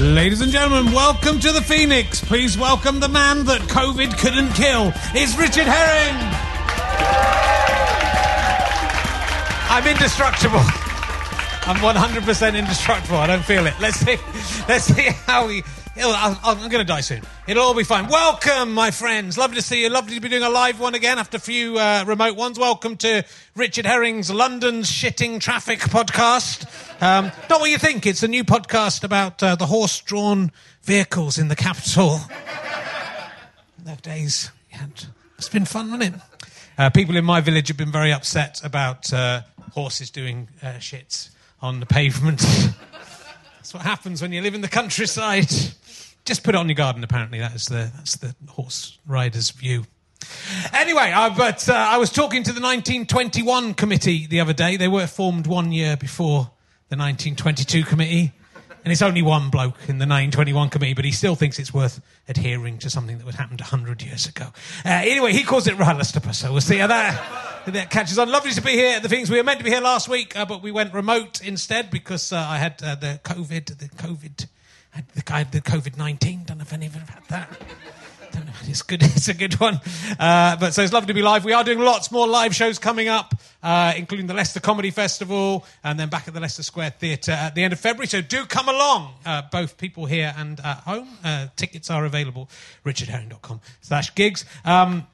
Ladies and gentlemen, welcome to the Phoenix. Please welcome the man that COVID couldn't kill. It's Richard Herring. I'm indestructible. I'm 100% indestructible. I don't feel it. Let's see. Let's see how we. I'll- I'm going to die soon. It'll all be fine. Welcome, my friends. Lovely to see you. Lovely to be doing a live one again after a few uh, remote ones. Welcome to Richard Herring's London's Shitting Traffic podcast. Um, not what you think. It's a new podcast about uh, the horse-drawn vehicles in the capital. Those days, it's been fun, hasn't it? Uh, people in my village have been very upset about uh, horses doing uh, shits on the pavement. That's what happens when you live in the countryside. Just put it on your garden. Apparently, that is the that's the horse rider's view. Anyway, uh, but uh, I was talking to the 1921 committee the other day. They were formed one year before the 1922 committee. And it's only one bloke in the 921 committee, but he still thinks it's worth adhering to something that would happened 100 years ago. Uh, anyway, he calls it Rallastapa, so we'll see how that, that catches on. Lovely to be here the things. We were meant to be here last week, uh, but we went remote instead because uh, I had uh, the COVID, the COVID, I had the, COVID 19. Don't know if any of have had that. It's good. It's a good one. Uh, but so it's lovely to be live. We are doing lots more live shows coming up, uh, including the Leicester Comedy Festival, and then back at the Leicester Square Theatre at the end of February. So do come along, uh, both people here and at home. Uh, tickets are available. RichardHerring.com slash gigs. Um,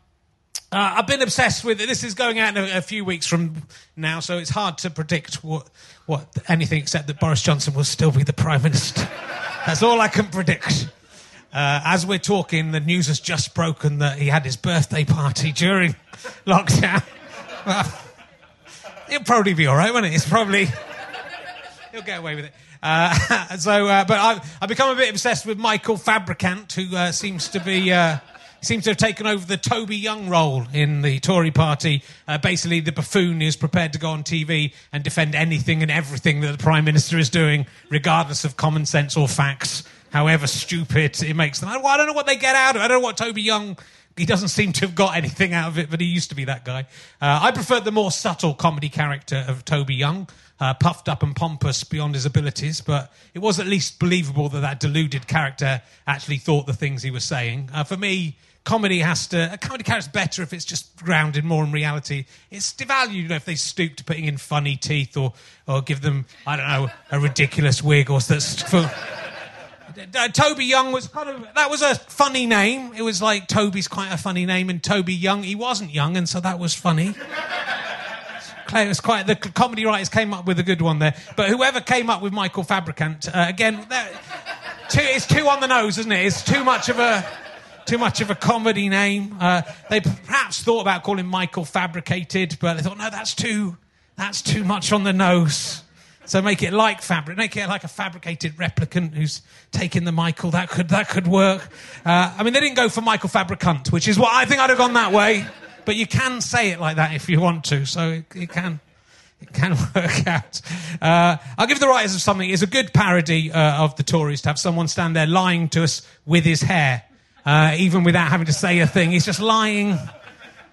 uh, I've been obsessed with it. This is going out in a, a few weeks from now, so it's hard to predict what, what anything except that Boris Johnson will still be the Prime Minister. That's all I can predict. Uh, as we're talking, the news has just broken that he had his birthday party during lockdown. It'll probably be all right, won't it? It's probably he'll get away with it. Uh, so, uh, but I've, I've become a bit obsessed with Michael Fabricant, who uh, seems to be. Uh, Seems to have taken over the Toby Young role in the Tory party. Uh, basically, the buffoon who's prepared to go on TV and defend anything and everything that the Prime Minister is doing, regardless of common sense or facts. However stupid it makes them. I, well, I don't know what they get out of it. I don't know what Toby Young. He doesn't seem to have got anything out of it, but he used to be that guy. Uh, I preferred the more subtle comedy character of Toby Young, uh, puffed up and pompous beyond his abilities, but it was at least believable that that deluded character actually thought the things he was saying. Uh, for me, comedy has to a comedy character's better if it's just grounded more in reality. It's devalued you know, if they stoop to putting in funny teeth or or give them I don't know a ridiculous wig or that's. Uh, Toby Young was kind of that was a funny name. It was like Toby's quite a funny name, and Toby Young he wasn't young, and so that was funny. Clay was quite the comedy writers came up with a good one there, but whoever came up with Michael Fabricant uh, again, too, it's too on the nose, isn't it? It's too much of a too much of a comedy name. Uh, they perhaps thought about calling Michael Fabricated, but they thought, no, that's too, that's too much on the nose. So make it like fabric, make it like a fabricated replicant who's taking the Michael. That could that could work. Uh, I mean, they didn't go for Michael Fabricant, which is what I think I'd have gone that way. But you can say it like that if you want to, so it, it can it can work out. Uh, I'll give the writers of something. It's a good parody uh, of the Tories to have someone stand there lying to us with his hair uh, even without having to say a thing. He's just lying.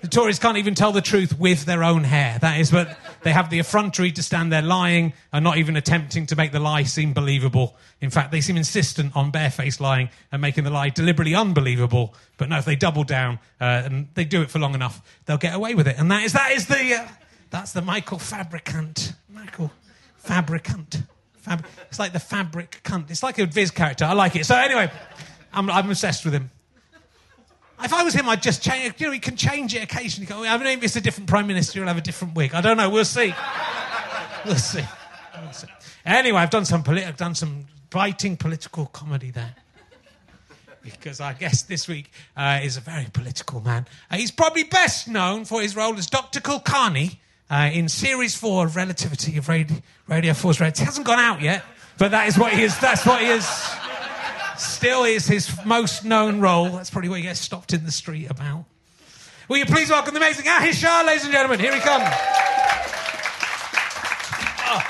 The Tories can't even tell the truth with their own hair. That is, but they have the effrontery to stand there lying and not even attempting to make the lie seem believable. In fact, they seem insistent on barefaced lying and making the lie deliberately unbelievable. But no, if they double down uh, and they do it for long enough, they'll get away with it. And that is that is the uh, that's the Michael Fabricant. Michael Fabricant. Fab- it's like the fabric cunt. It's like a Viz character. I like it. So anyway, I'm, I'm obsessed with him. If I was him, I'd just change. You know, he can change it occasionally. Go, I mean, if it's a different prime minister, he'll have a different wig. I don't know. We'll see. We'll see. We'll see. Anyway, I've done some politi- I've done some biting political comedy there. Because I guess this week uh, is a very political man. Uh, he's probably best known for his role as Dr. Kulkarni uh, in Series 4 of Relativity of Radio, Radio 4's Red. It hasn't gone out yet, but that is what he is. That's what he is still is his most known role. That's probably what he gets stopped in the street about. Will you please welcome the amazing Ahir Shah, ladies and gentlemen? Here he comes. Oh.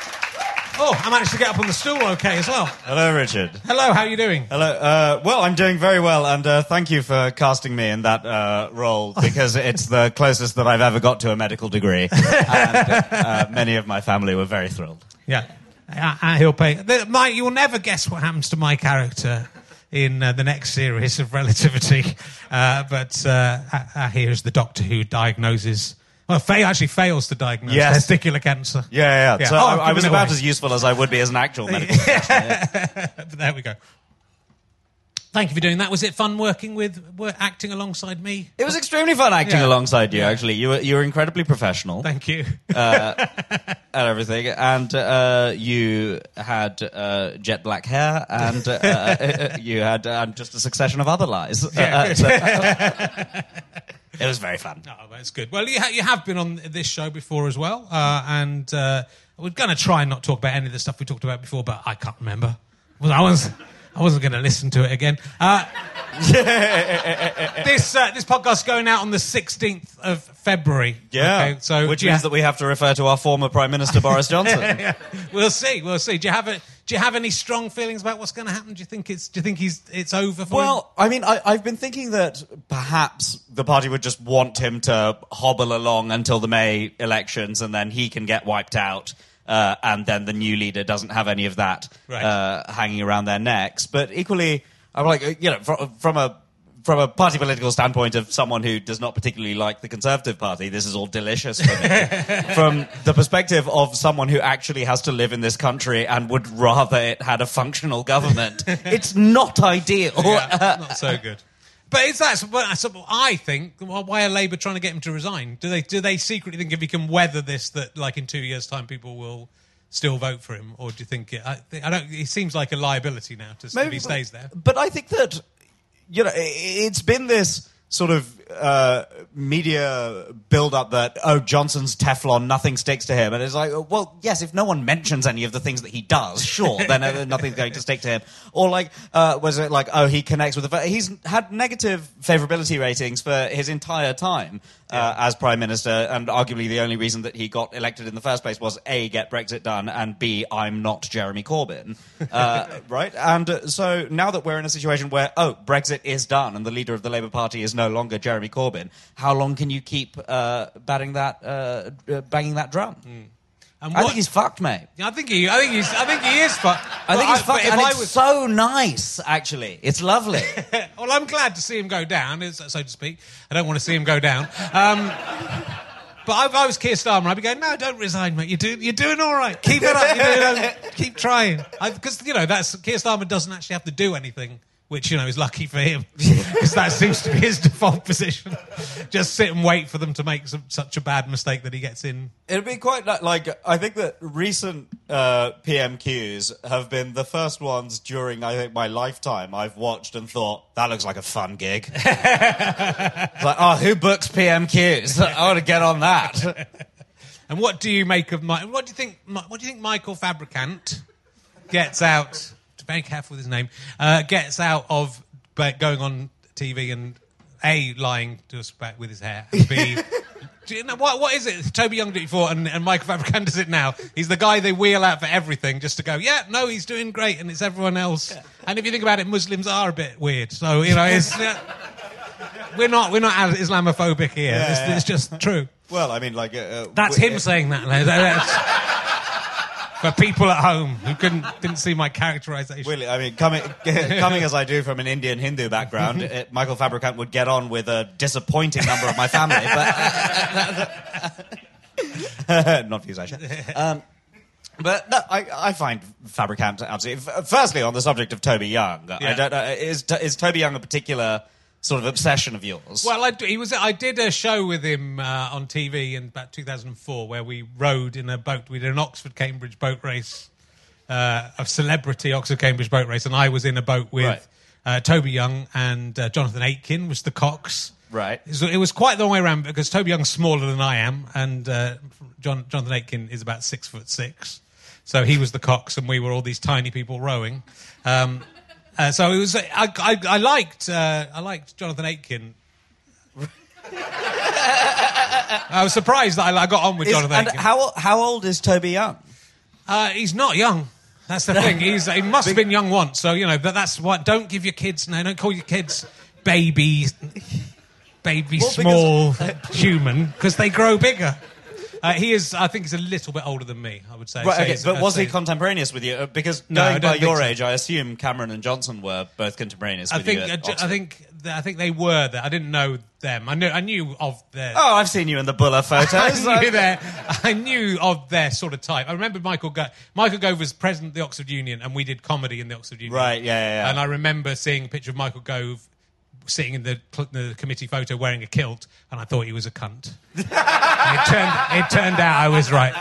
oh, I managed to get up on the stool okay as well. Hello, Richard. Hello, how are you doing? Hello. Uh, well, I'm doing very well, and uh, thank you for casting me in that uh, role because it's the closest that I've ever got to a medical degree, and uh, many of my family were very thrilled. Yeah. Uh, uh, he'll pay. The, Mike, you will never guess what happens to my character in uh, the next series of Relativity. Uh, but uh, uh, here's the doctor who diagnoses. Well, Faye actually fails to diagnose Yes. testicular cancer. Yeah, yeah. Yeah. So Oh, I, I've was about as useful as I would be as an actual medical professional. yeah. But there we go. Thank you for doing that. Was it fun working with, wor- acting alongside me? It was extremely fun acting Yeah. alongside you. Yeah. Actually, you were you were incredibly professional Thank you. and everything, and uh, you had uh, jet black hair, and uh, uh, you had uh, just a succession of other lies. Yeah, so- it was very fun. Oh, that's good. Well, you, ha- you have been on this show before as well, uh, and uh, we're going to try and not talk about any of the stuff we talked about before, but I can't remember. Well, I was. I wasn't going to listen to it again. Uh, this uh, this podcast's going out on the 16th of February. Yeah. Okay, so which means ha- that we have to refer to our former Prime Minister Boris Johnson. yeah, we'll see. We'll see. Do you have a, Do you have any strong feelings about what's going to happen? Do you think it's Do you think he's it's over for him? Well, I mean, I, I've been thinking that perhaps the party would just want him to hobble along until the May elections, and then he can get wiped out, uh, and then the new leader doesn't have any of that Right. uh, hanging around their necks. But equally, I'm like, uh, you know, from, from a from a party political standpoint of someone who does not particularly like the Conservative Party, this is all delicious for me. from the perspective of someone who actually has to live in this country and would rather it had a functional government, it's not ideal. yeah, not so good. But it's that. What I think. well, Why are Labour trying to get him to resign? Do they do they secretly think if he can weather this, that like in two years' time people will still vote for him, or do you think it, I, think- I don't? It seems like a liability now to if he stays there. But I think that you know it's been this sort of uh, media build up that oh Johnson's Teflon, nothing sticks to him, and it's like oh, well yes, if no one mentions any of the things that he does, sure, then uh, nothing's going to stick to him. Or like uh, was it like oh he connects with the he's had negative favorability ratings for his entire time. uh, as prime minister, and arguably the only reason that he got elected in the first place was a get Brexit done, and b I'm not Jeremy Corbyn, uh, right? And uh, so now that we're in a situation where oh Brexit is done and the leader of the Labour Party is no longer Jeremy Corbyn, how long can you keep uh, batting that uh, uh, banging that drum? And I what- think he's fucked, mate. I think he. I think he's. I think he is. But I think he's but fucked, and I it's was, so nice. Actually, it's lovely. well, I'm glad to see him go down, so to speak. I don't want to see him go down. Um, but if I was Keir Starmer, I'd be going, no, don't resign, mate. You're doing, you're doing all right. Keep it up. You're doing, keep trying. Because, you know, that's Keir Starmer doesn't actually have to do anything, which, you know, is lucky for him. Because that seems to be his default position. Just sit and wait for them to make some, such a bad mistake that he gets in. It'd be quite li- like I think that recent uh, PMQs have been the first ones during I think my lifetime I've watched and thought that looks like a fun gig. it's like, oh, who books PMQs? I want to get on that. And what do you make of my? What do you think? What do you think Michael Fabricant gets out? Very careful with his name. Uh, gets out of going on TV and a lying to us back with his hair. And B, do you know what? What is it? Toby Young did it before, and, and Michael Fabricant does it now. He's the guy they wheel out for everything, just to go, yeah, no, he's doing great, and it's everyone else. And if you think about it, Muslims are a bit weird. So you know, it's. Uh, we're not we're not Islamophobic here. It's, it's just true. Well, I mean, like uh, That's w- him saying that. For people at home who couldn't didn't see my characterization. Really, I mean, coming coming as I do from an Indian Hindu background, uh, Michael Fabricant would get on with a disappointing number of my family, but not for you, Sasha. Um, but no, I, I find Fabricant absolutely. f- Firstly, on the subject of Toby Young, I don't know is is Toby Young a particular sort of obsession of yours? Well, I, he was. I did a show with him uh, on TV in about 2004 where we rowed in a boat. We did an Oxford Cambridge boat race, uh, a celebrity Oxford Cambridge boat race, and I was in a boat with Right. uh, Toby Young and uh, Jonathan Aitken was the cox. Right. So it was quite the long way around because Toby Young's smaller than I am, and uh, John, Jonathan Aitken is about six foot six. So he was the cox, and we were all these tiny people rowing. Um, uh, so it was. I, I, I liked. Uh, I liked Jonathan Aitken. I was surprised that I, I got on with Is- Jonathan and Aitken. how how old is Toby Young? Uh, he's not young. That's the thing. He's, he must have been young once. So you know, but that's what. Don't give your kids. No, don't call your kids baby, baby Well, small human because they grow bigger. Uh, he is. I think he's a little bit older than me. I would say. Right, So okay, but was he contemporaneous with you? Uh, Because No, I don't by think your so. age, I assume Cameron and Johnson were both contemporaneous I with think. you. I, At ju- I Oxford. think. I think they were there. I didn't know them. I knew. I knew of their. Oh, I've seen you in the Buller photos. I knew their, I knew of their sort of type. I remember Michael Gove. Michael Gove was president of the Oxford Union, and we did comedy in the Oxford Union. Right, yeah, yeah, yeah. And I remember seeing a picture of Michael Gove sitting in the, the committee photo wearing a kilt, and I thought he was a cunt. It turned. It turned out I was right.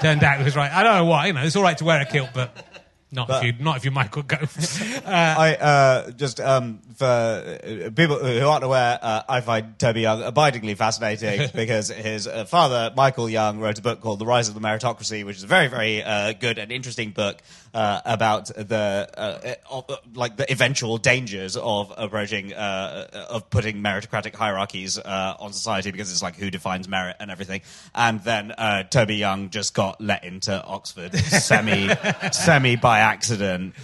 Turned out he was right. I don't know why. You know, it's all right to wear a kilt, but. Not if you, not if you're Michael Gove. I uh, just um, for uh, people who aren't aware, uh, I find Toby Young abidingly fascinating because his uh, father, Michael Young, wrote a book called *The Rise of the Meritocracy*, which is a very, very uh, good and interesting book uh, about the uh, of, uh, like the eventual dangers of approaching uh, of putting meritocratic hierarchies uh, on society because it's like who defines merit and everything. And then uh, Toby Young just got let into Oxford semi semi by accident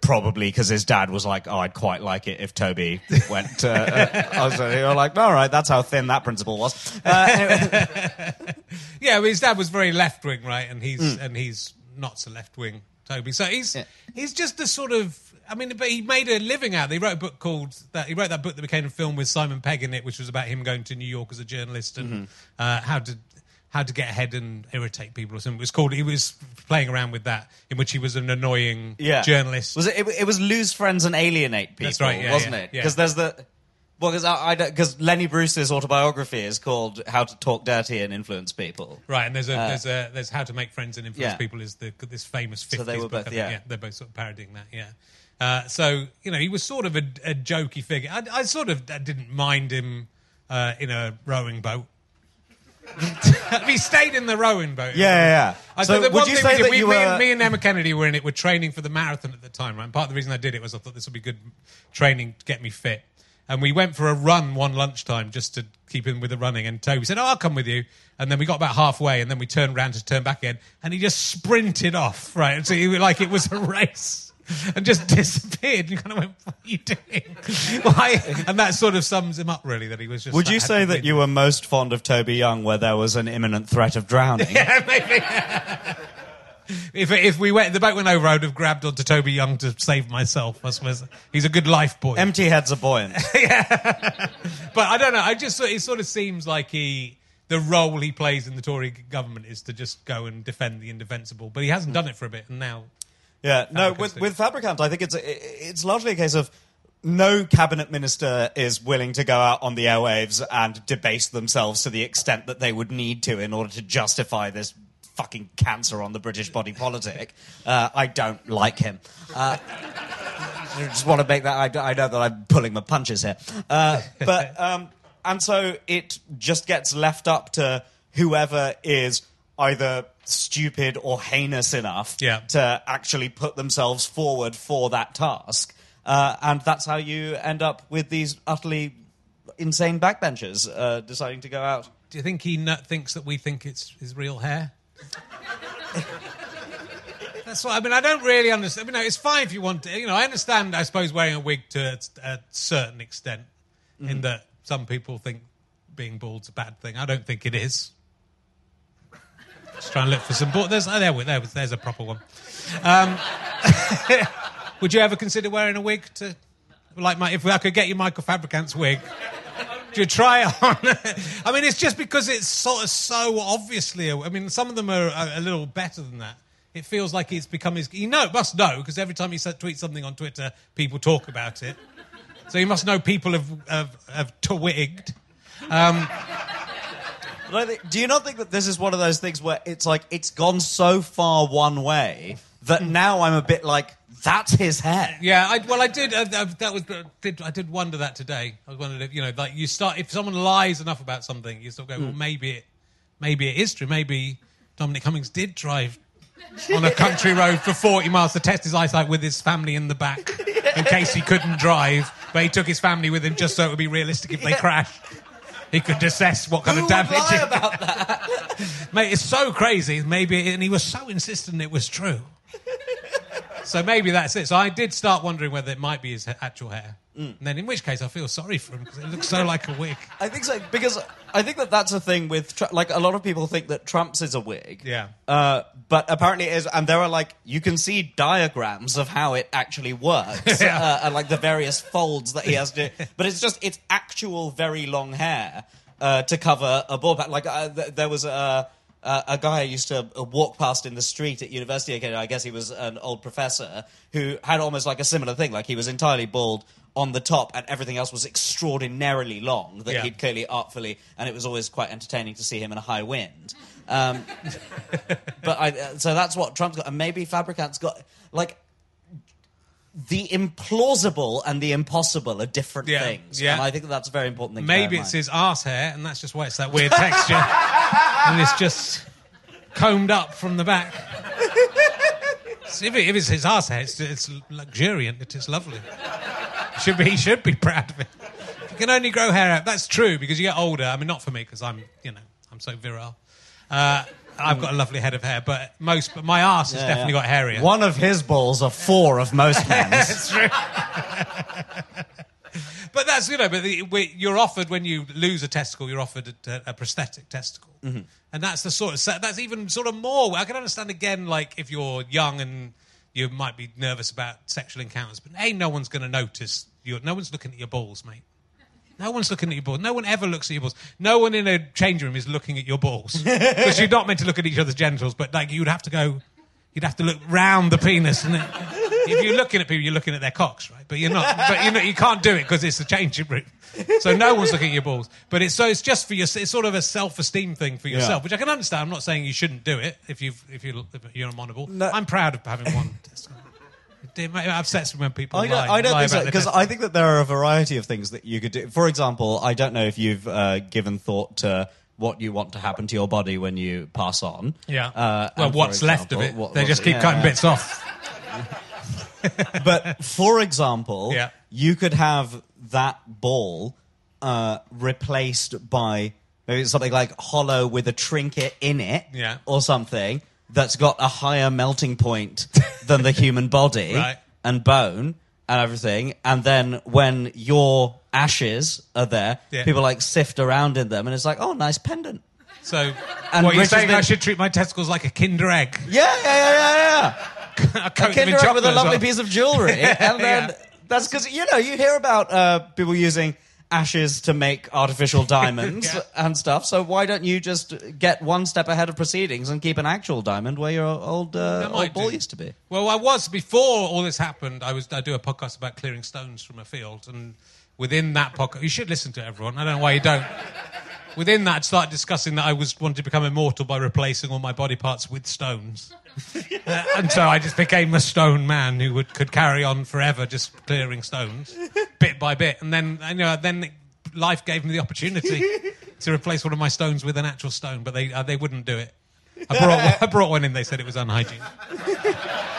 probably because his dad was like, "Oh, I'd quite like it if Toby went." to uh, Oxford." You were like, "All right, that's how thin that principle was." Uh, anyway. Yeah, but his dad was very left wing, right? And he's Hmm. and he's not so left wing, Toby. So he's he's just the sort of. I mean, but he made a living out. of it. He wrote a book called that. He wrote that book that became a film with Simon Pegg in it, which was about him going to New York as a journalist and Mm-hmm. uh, how to how to get ahead and irritate people or something. It was called. He was playing around with that, in which he was an annoying yeah, journalist. Was it, it? It was lose friends and alienate people. That's right, yeah, wasn't yeah, it? yeah. Because there's the. Well, because Lenny Bruce's autobiography is called "How to Talk Dirty and Influence People." Right, and there's a there's a there's how to make friends and influence Uh, yeah. people is the this famous So fifties they were book. both- I think. yeah. they're both sort of parodying that. Yeah. Uh, so you know, he was sort of a, a jokey figure. I, I sort of I didn't mind him uh, in a rowing boat. he stayed in the rowing boat. Yeah, yeah, yeah. I So the would you say we that we, you me, were- and, me and Emma Kennedy were in it. We're training for the marathon at the time, right? And part of the reason I did it was I thought this would be good training to get me fit. And we went for a run one lunchtime just to keep him with the running. And Toby said, "Oh, I'll come with you." And then we got about halfway, and then we turned around to turn back again, and he just sprinted off. Right, so he, like it was a race. And just disappeared. You kind of went, "What are you doing?" Why? And that sort of sums him up, really. That he was just. Would you say that you were most fond of Toby Young where there was an imminent threat of drowning? Yeah, maybe. If if we went, the boat went over, I would have grabbed onto Toby Young to save myself. I suppose he's a good life boy. Empty heads are buoyant. yeah, but I don't know. I just it sort of seems like he the role he plays in the Tory government is to just go and defend the indefensible. But he hasn't done it for a bit, and now Yeah, no, Fabricants with, with Fabricant, I think it's it's largely a case of no cabinet minister is willing to go out on the airwaves and debase themselves to the extent that they would need to in order to justify this fucking cancer on the British body politic. Uh, I don't like him. Uh, I just want to make that. I, I know that I'm pulling my punches here, uh, but um, and so it just gets left up to whoever is either stupid or heinous enough Yeah. to actually put themselves forward for that task, uh, and that's how you end up with these utterly insane backbenchers uh, deciding to go out. do you think he n- thinks that we think it's his real hair? That's what I mean. I don't really understand. You know, it's fine if you want to. You know, I understand. I suppose wearing a wig to a, a certain extent, in that some people think being bald's a bad thing. I don't think it is. Just trying to look for some bald. There's oh, there, there, there's a proper one. Um, would you ever consider wearing a wig to, like, my, if I could get you Michael Fabricant's wig? Do you try it on? I mean, it's just because it's sort of so obviously. I mean, some of them are a, a little better than that. It feels like it's become his. You know, must know because every time he tweets something on Twitter, people talk about it. So he must know people have have, have twigged. Um, think, do you not think that this is one of those things where it's like it's gone so far one way that now I'm a bit like that's his hair. Yeah, I, well, I did. Uh, uh, that was uh, did I did wonder that today. I was wondering if you know, like you start if someone lies enough about something, you sort of go, well, maybe it, maybe it is true. Maybe Dominic Cummings did drive on a country road for 40 miles to test his eyesight with his family in the back in case he couldn't drive. But he took his family with him just so it would be realistic if they crashed. He could assess what kind Who of would damage. lie it- about that? Mate, it's so crazy. Maybe, and he was so insistent it was true. so maybe that's it. So I did start wondering whether it might be his actual hair. Mm. And then, in which case, I feel sorry for him because it looks so like a wig. I think so because I think that that's a thing with Tru- like a lot of people think that Trump's is a wig. Yeah. Uh, but apparently it is, and there are like you can see diagrams of how it actually works, Yeah. uh, and like the various folds that he has to. But it's just it's actual very long hair uh, to cover a ball pat. Like uh, th- there was a. Uh, a guy I used to uh, walk past in the street at university again. I guess he was an old professor who had almost like a similar thing. Like he was entirely bald on the top, and everything else was extraordinarily long. That Yeah. he'd clearly artfully, and it was always quite entertaining to see him in a high wind. Um, but I, uh, so that's what Trump's got, and maybe Fabricant's got like the implausible and the impossible are different Yeah, things. yeah. and I think that that's a very important thing. Maybe it's his arse hair, and that's just why it's that weird texture. and it's just combed up from the back. So if, it, if it's his arse hair, it's, it's luxuriant. It is lovely. Should be, he should be proud of it. You can only grow hair out. That's true because you get older. I mean, not for me because I'm, you know, I'm so virile. Uh, I've got a lovely head of hair, but most, but my arse has Yeah, definitely yeah. got hairier. One of his balls are four of most men's. That's true. but that's you know, but the, we, you're offered when you lose a testicle, you're offered a, a prosthetic testicle, Mm-hmm. and that's the sort of se- that's even sort of more. I can understand again, like if you're young and you might be nervous about sexual encounters, but hey, no one's going to notice. You, no one's looking at your balls, mate. No one's looking at your balls. No one ever looks at your balls. No one in a change room is looking at your balls because you're not meant to look at each other's genitals. But like you'd have to go, you'd have to look round the penis, and it, if you're looking at people, you're looking at their cocks, right? But you're not. But you know you can't do it because it's a changing room. So no one's looking at your balls. But it's so it's just for your. It's sort of a self-esteem thing for yourself, which I can understand. I'm not saying you shouldn't do it if you've if you if you're a monable. No. I'm proud of having one. testicle. It upsets me when people I don't, lie, I don't think so because. I think that there are a variety of things that you could do. For example, I don't know if you've uh, given thought to what you want to happen to your body when you pass on. Yeah. Uh, well, what's left of it? what- they just keep yeah, cutting yeah. bits off. but for example, Yeah. you could have that ball uh, replaced by maybe something like hollow with a trinket in it, Yeah. or something that's got a higher melting point than the human body Right. and bone and everything. And then when your ashes are there, Yeah. people like sift around in them, and it's like, oh, nice pendant. So, And what you're saying? been- I should treat my testicles like a Kinder egg, Yeah, yeah, yeah, yeah, yeah. a coat a them in Kinder Egg with a lovely well. piece of jewelry, and then Yeah. that's because you know you hear about uh, people using ashes to make artificial diamonds Yeah. and stuff. So why don't you just get one step ahead of proceedings and keep an actual diamond where your old uh, old ball do. used to be? Well, I was before all this happened. I was I do a podcast about clearing stones from a field, and within that podcast, you should listen to it, everyone. I don't know why you don't. Within that, started discussing that I was wanted to become immortal by replacing all my body parts with stones, Uh, and so I just became a stone man who would could carry on forever, just clearing stones, bit by bit, and then you know then life gave me the opportunity to replace one of my stones with an actual stone, but they uh, they wouldn't do it. I brought I brought one in. They said it was unhygienic.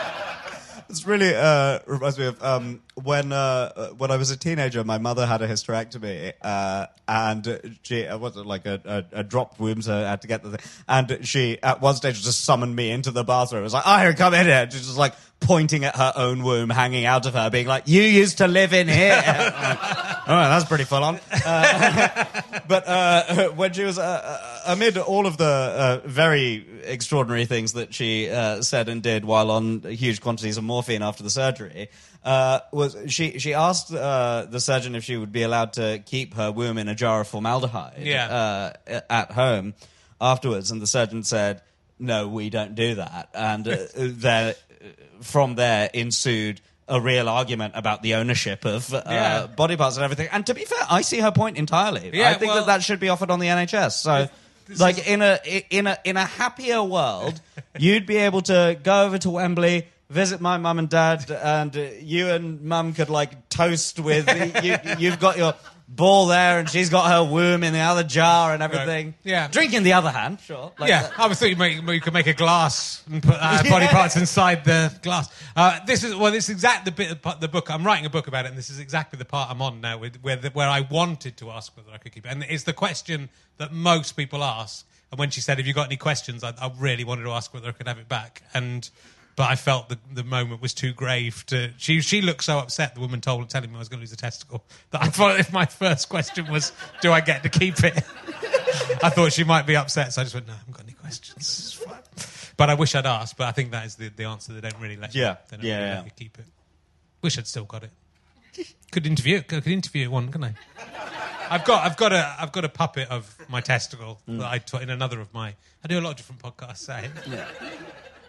It's really uh, reminds me of um, when uh, uh, when I was a teenager. My mother had a hysterectomy, uh, and she uh, was it like a, a, a dropped womb, so I had to get the thing. And she at one stage just summoned me into the bathroom. It was like, "Oh, come in here!" She's just like pointing at her own womb hanging out of her, being like, "You used to live in here." Like, All right, that's pretty full on. Uh, but uh, when she was uh, uh, amid all of the uh, very extraordinary things that she uh, said and did while on huge quantities of morphine after the surgery, uh, was she she asked uh, the surgeon if she would be allowed to keep her womb in a jar of formaldehyde Yeah. uh, at home afterwards, and the surgeon said, "No, we don't do that." And uh, then from there ensued. A real argument about the ownership of uh, Yeah. body parts and everything. And to be fair, I see her point entirely. Yeah, I think well- that that should be offered on the NHS. So, This like is- in a in a in a happier world, you'd be able to go over to Wembley, visit my mum and dad, and uh, you and mum could like toast with you. You've got your ball there, and she's got her womb in the other jar and everything. Yeah. drink in the other hand, sure. Like yeah, that. I was thinking make, you could make a glass and put uh, body parts inside the glass. Uh, this is well, this is exactly the bit of the book. I'm writing a book about it, and this is exactly the part I'm on now, with, where the, where I wanted to ask whether I could keep it, and it's the question that most people ask. And when she said, "Have you got any questions?" I, I really wanted to ask whether I could have it back, and but I felt the, the moment was too grave to. She she looked so upset. The woman told telling me I was going to lose a testicle that I thought if my first question was, "Do I get to keep it?" I thought she might be upset, so I just went, "No, I haven't got any questions." But I wish I'd asked. But I think that is the, the answer. They don't really let you. Yeah. don't Yeah, really yeah. let you keep it. Wish I'd still got it. Could interview it. Could interview one, couldn't I? I've got, I've got a, I've got a puppet of my testicle Mm. that I taught in another of my. I do a lot of different podcasts, say.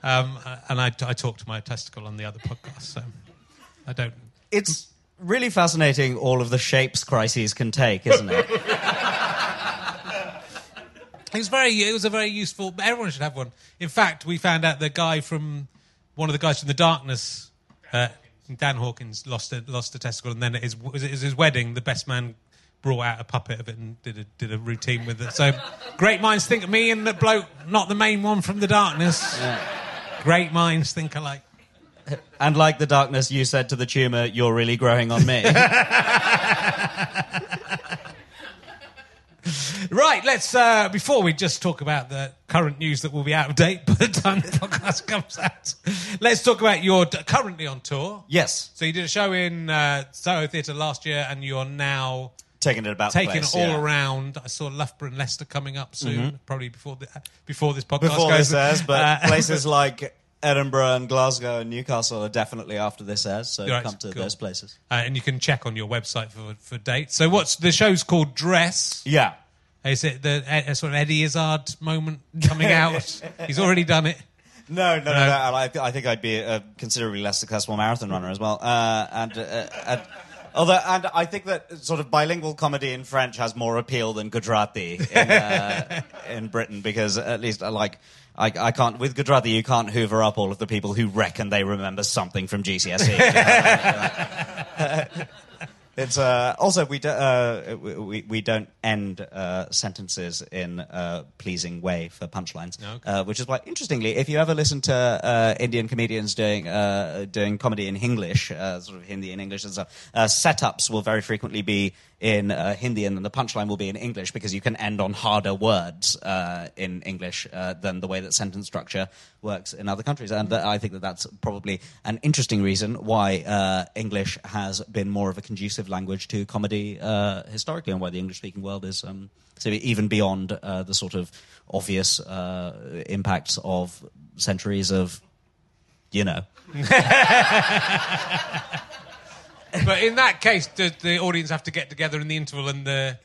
Um, and I, I talk to my testicle on the other podcast, so I don't. It's really fascinating all of the shapes crises can take, isn't it? It was very. It was a very useful. Everyone should have one. In fact, we found out the guy from one of the guys from the Darkness, uh, Dan Hawkins, lost a lost a testicle, and then at his was it his wedding. The best man brought out a puppet of it and did a did a routine with it. So great minds think of me and the bloke, not the main one from the Darkness. Great minds think alike. and like the darkness, you said to the tumor, "You're really growing on me." Right, let's uh, before we just talk about the current news that will be out of date by the time the podcast comes out. Let's talk about your currently on tour. yes, So you did a show in uh, Soho Theatre last year, and you're now taking it about taking place, it all yeah. around. I saw Loughborough and Leicester coming up soon, probably before the, before this podcast before goes. this airs, but Uh, places like Edinburgh and Glasgow and Newcastle are definitely after this airs, so Right, come to cool. those places. uh, and you can check on your website for for dates. So what's the show's called? Dress. Yeah. Is it the uh, sort of Eddie Izzard moment coming out? He's already done it. No, no, no. No. no. I, I think I'd be a considerably less successful marathon runner as well. Uh, and, uh, and although, and I think that sort of bilingual comedy in French has more appeal than Gujarati in, uh, in Britain because at least I like. I, I can't with Gujarati. You can't hoover up all of the people who reckon they remember something from GCSE. It's uh, also we, do, uh, we we don't end uh, sentences in a pleasing way for punchlines, Okay. uh, which is why interestingly, if you ever listen to uh, Indian comedians doing uh, doing comedy in English, uh, sort of Hindi and English and stuff, uh, setups will very frequently be in uh, Hindi and then the punchline will be in English because you can end on harder words uh, in English uh, than the way that sentence structure works in other countries. And I think that that's probably an interesting reason why uh, English has been more of a conducive language to comedy uh, historically and why the English speaking world is um, so even beyond uh, the sort of obvious impacts of centuries of, you know. But in that case, does the audience have to get together in the interval and the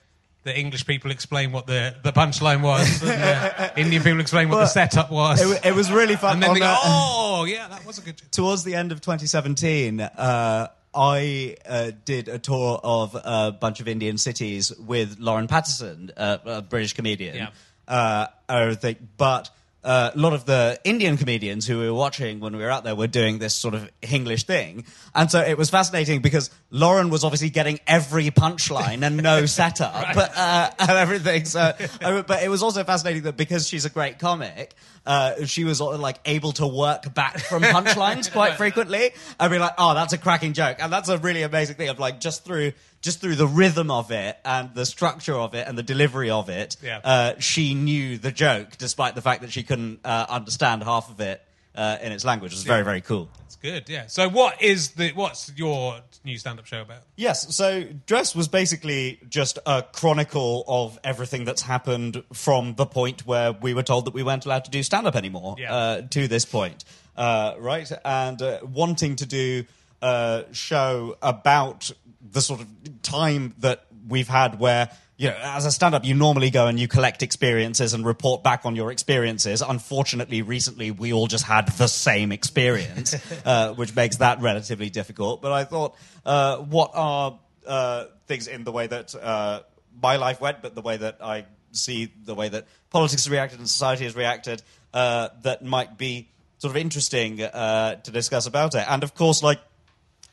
the English people explain what the, the punchline was, and the Indian people explain what the setup was, It, it was really fun. and then they go, "Oh, yeah, that was a good." towards the end of 2017, uh, I uh, did a tour of a bunch of Indian cities with Lauren Pattison, uh, a British comedian. Yeah. Uh, I think, but uh, a lot of the Indian comedians who we were watching when we were out there were doing this sort of English thing, and so it was fascinating because Lauren was obviously getting every punchline and no setup uh, and everything. So, but it was also fascinating that because she's a great comic, uh, she was uh, like able to work back from punchlines quite frequently. I'd be like, "Oh, that's a cracking joke," and that's a really amazing thing of like just through just through the rhythm of it and the structure of it and the delivery of it, Yeah. uh, she knew the joke despite the fact that she couldn't uh, understand half of it uh, in its language. It was very very cool. It's good, yeah. So, what is the what's your new stand-up show about? Yes, so Dress was basically just a chronicle of everything that's happened from the point where we were told that we weren't allowed to do stand up anymore Yeah. uh, to this point. Uh, right? And uh, wanting to do a show about the sort of time that we've had where. You know, as a stand-up, you normally go and you collect experiences and report back on your experiences. Unfortunately, recently we all just had the same experience, uh, which makes that relatively difficult. But I thought, uh, what are uh, things in the way that uh, my life went, but the way that I see the way that politics has reacted and society has reacted, uh, that might be sort of interesting uh, to discuss about it. And of course, like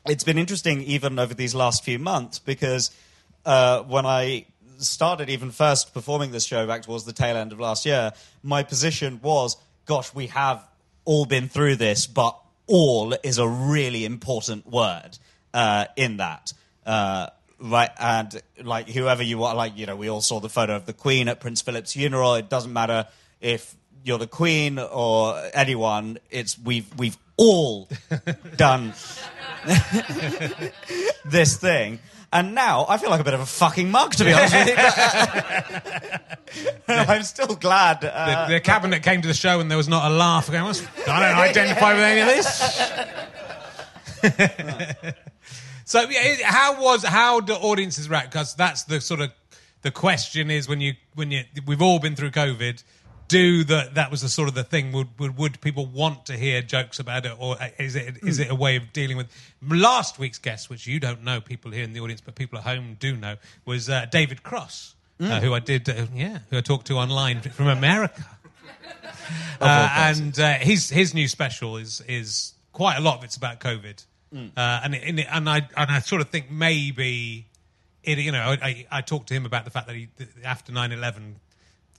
it's been interesting even over these last few months because uh, when I started even first performing this show back towards the tail end of last year, my position was, gosh, we have all been through this, but all is a really important word uh, in that. Uh, right, and like whoever you are, like, you know, we all saw the photo of the Queen at Prince Philip's funeral. It doesn't matter if you're the Queen or anyone, it's we've we've all done this thing. And now I feel like a bit of a fucking mug, to be honest with you. I'm still glad. The, Uh, the cabinet came to the show and there was not a laugh. Going, I don't identify with any of this. so, yeah, how was how do audiences react? Because that's the sort of the question is when you when you we've all been through COVID. Do that? That was the sort of the thing. Would, would would people want to hear jokes about it, or is it is it a way of dealing with? Last week's guest, which you don't know, people here in the audience, but people at home do know, was uh, David Cross, uh, who I did, uh, yeah, who I talked to online from America. Uh, and uh, his his new special is is quite a lot of it's about COVID, uh, and it, and, it, and I and I sort of think maybe it you know I, I, I talked to him about the fact that he after 9-11,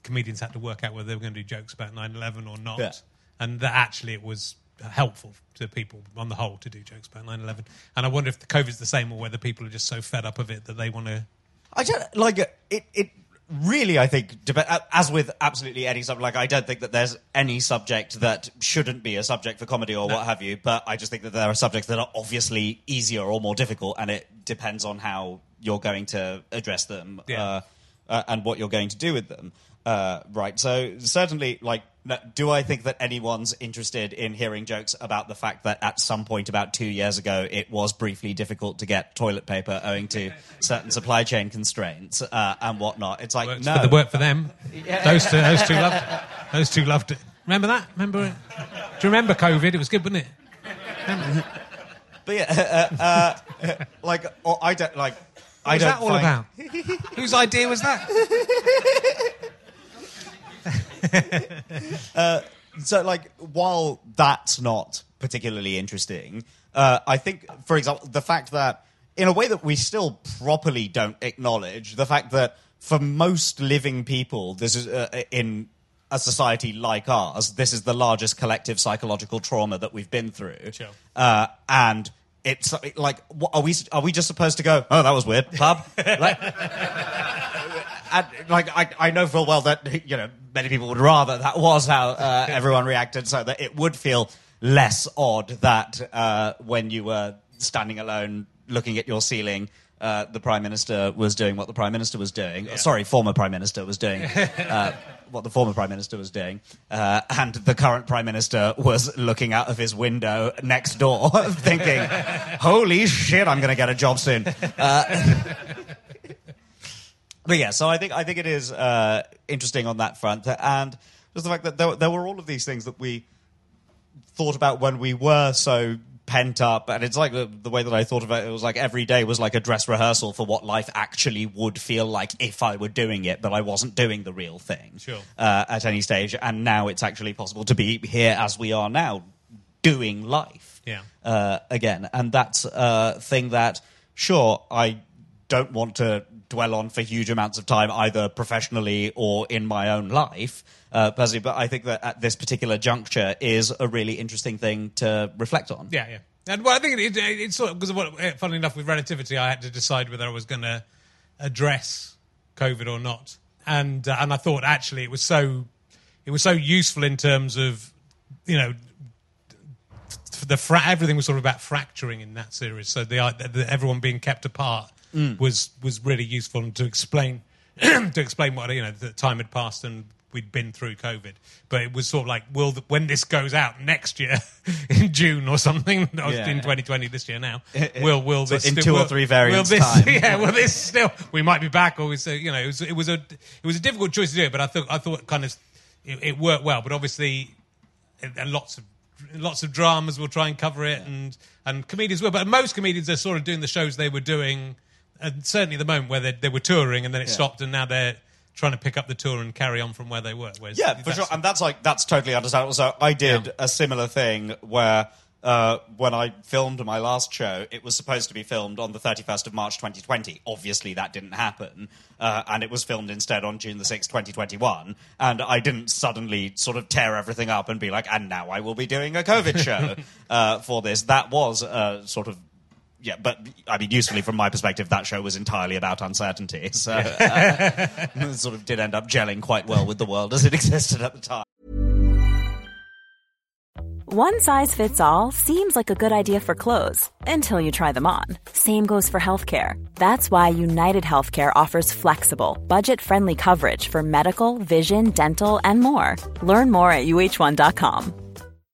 comedians had to work out whether they were going to do jokes about 9-11 or not, Yeah. and that actually it was helpful to people on the whole to do jokes about 9-11. and I wonder if the COVID's the same or whether people are just so fed up of it that they want to. I don't like it. It, really, I think, as with absolutely any subject, like I don't think that there's any subject that shouldn't be a subject for comedy or what have you. But I just think that there are subjects that are obviously easier or more difficult, and it depends on how you're going to address them Yeah. uh, uh, and what you're going to do with them. Uh, right. So certainly, like, do I think that anyone's interested in hearing jokes about the fact that at some point about two years ago it was briefly difficult to get toilet paper owing to certain supply chain constraints uh, and whatnot? It's like Works no. the work for them. Those two, those two loved it. Those two loved it. Remember that? Remember it? Do you remember COVID? It was good, wasn't it? But yeah, uh, uh, uh, like I don't like. I was that all find- about? Whose idea was that? so like while that's not particularly interesting uh, i think for example the fact that in a way that we still properly don't acknowledge the fact that for most living people, this is uh, in a society like ours, this is the largest collective psychological trauma that we've been through. Sure. Uh, and it's like, what, are we are we just supposed to go? Oh, that was weird, pub. like, and, like I, I know full well that you know many people would rather that was how uh, everyone reacted, so that it would feel less odd that uh, when you were standing alone looking at your ceiling. Uh, the prime minister was doing what the prime minister was doing. Sorry, former prime minister was doing uh, what the former prime minister was doing, uh, and the current prime minister was looking out of his window next door, thinking, "Holy shit, I'm going to get a job soon." Uh, but yeah, so I think I think it is uh, interesting on that front, and just the fact that there, there were all of these things that we thought about when we were so pent up, and it's like the, the way that I thought about it, it was like every day was like a dress rehearsal for what life actually would feel like if I were doing it, but I wasn't doing the real thing Sure. uh, at any stage, and now it's actually possible to be here as we are now, doing life Yeah. uh, again, and that's a thing that sure I don't want to dwell on for huge amounts of time, either professionally or in my own life. Uh, personally, but I think that at this particular juncture is a really interesting thing to reflect on. Yeah, yeah. And well, I think it, it, it's sort of because what, eh, funnily enough, with relativity, I had to decide whether I was going to address COVID or not, and uh, and I thought actually it was so it was so useful in terms of you know the fra- everything was sort of about fracturing in that series. So the, the everyone being kept apart Mm. was was really useful and to explain to explain what you know the time had passed and we'd been through COVID. But it was sort of like, will the, when this goes out next year in June or something, Yeah. in 2020 this year now, will will So this in still- two or three variants will this, time. Yeah, well, this still we might be back, or we say you know it was it was a it was a difficult choice to do it, but I thought I thought kind of it, it worked well. But obviously, and lots of lots of dramas will try and cover it, and and comedians will. But most comedians are sort of doing the shows they were doing, and certainly the moment where they, they were touring, and then it stopped, and now they're trying to pick up the tour and carry on from where they were. Whereas Yeah, for sure. And that's like that's totally understandable. So I did Yeah. a similar thing where uh, when I filmed my last show, it was supposed to be filmed on the 31st of March 2020. Obviously, that didn't happen, uh, and it was filmed instead on June the 6th, 2021. And I didn't suddenly sort of tear everything up and be like, and now I will be doing a COVID show uh, for this. That was uh, sort of. Yeah, but I mean, usefully from my perspective, that show was entirely about uncertainty. So uh, it sort of did end up gelling quite well with the world as it existed at the time. One size fits all seems like a good idea for clothes until you try them on. Same goes for healthcare. That's why United Healthcare offers flexible, budget friendly coverage for medical, vision, dental, and more. Learn more at uh1.com.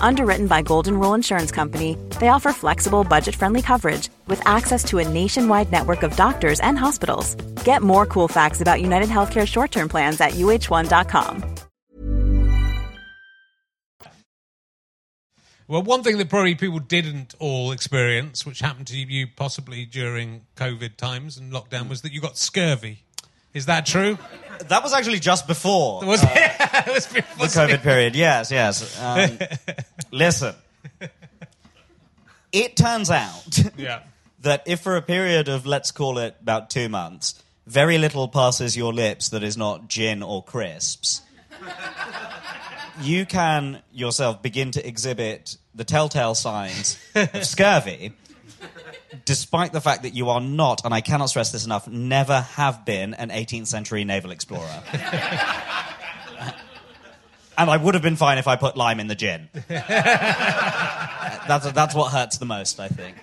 Underwritten by Golden Rule Insurance Company, they offer flexible, budget friendly coverage with access to a nationwide network of doctors and hospitals. Get more cool facts about United Healthcare short term plans at uh1.com. Well, one thing that probably people didn't all experience, which happened to you possibly during COVID times and lockdown, hmm. was that you got scurvy. Is that true? That was actually just before Was it? it was the COVID period. Yes, yes. Um, listen, it turns out Yeah. that if for a period of, let's call it about two months, very little passes your lips that is not gin or crisps, you can yourself begin to exhibit the telltale signs of scurvy, despite the fact that you are not, and I cannot stress this enough, never have been an 18th century naval explorer. And I would have been fine if I put lime in the gin. that's, that's what hurts the most, I think.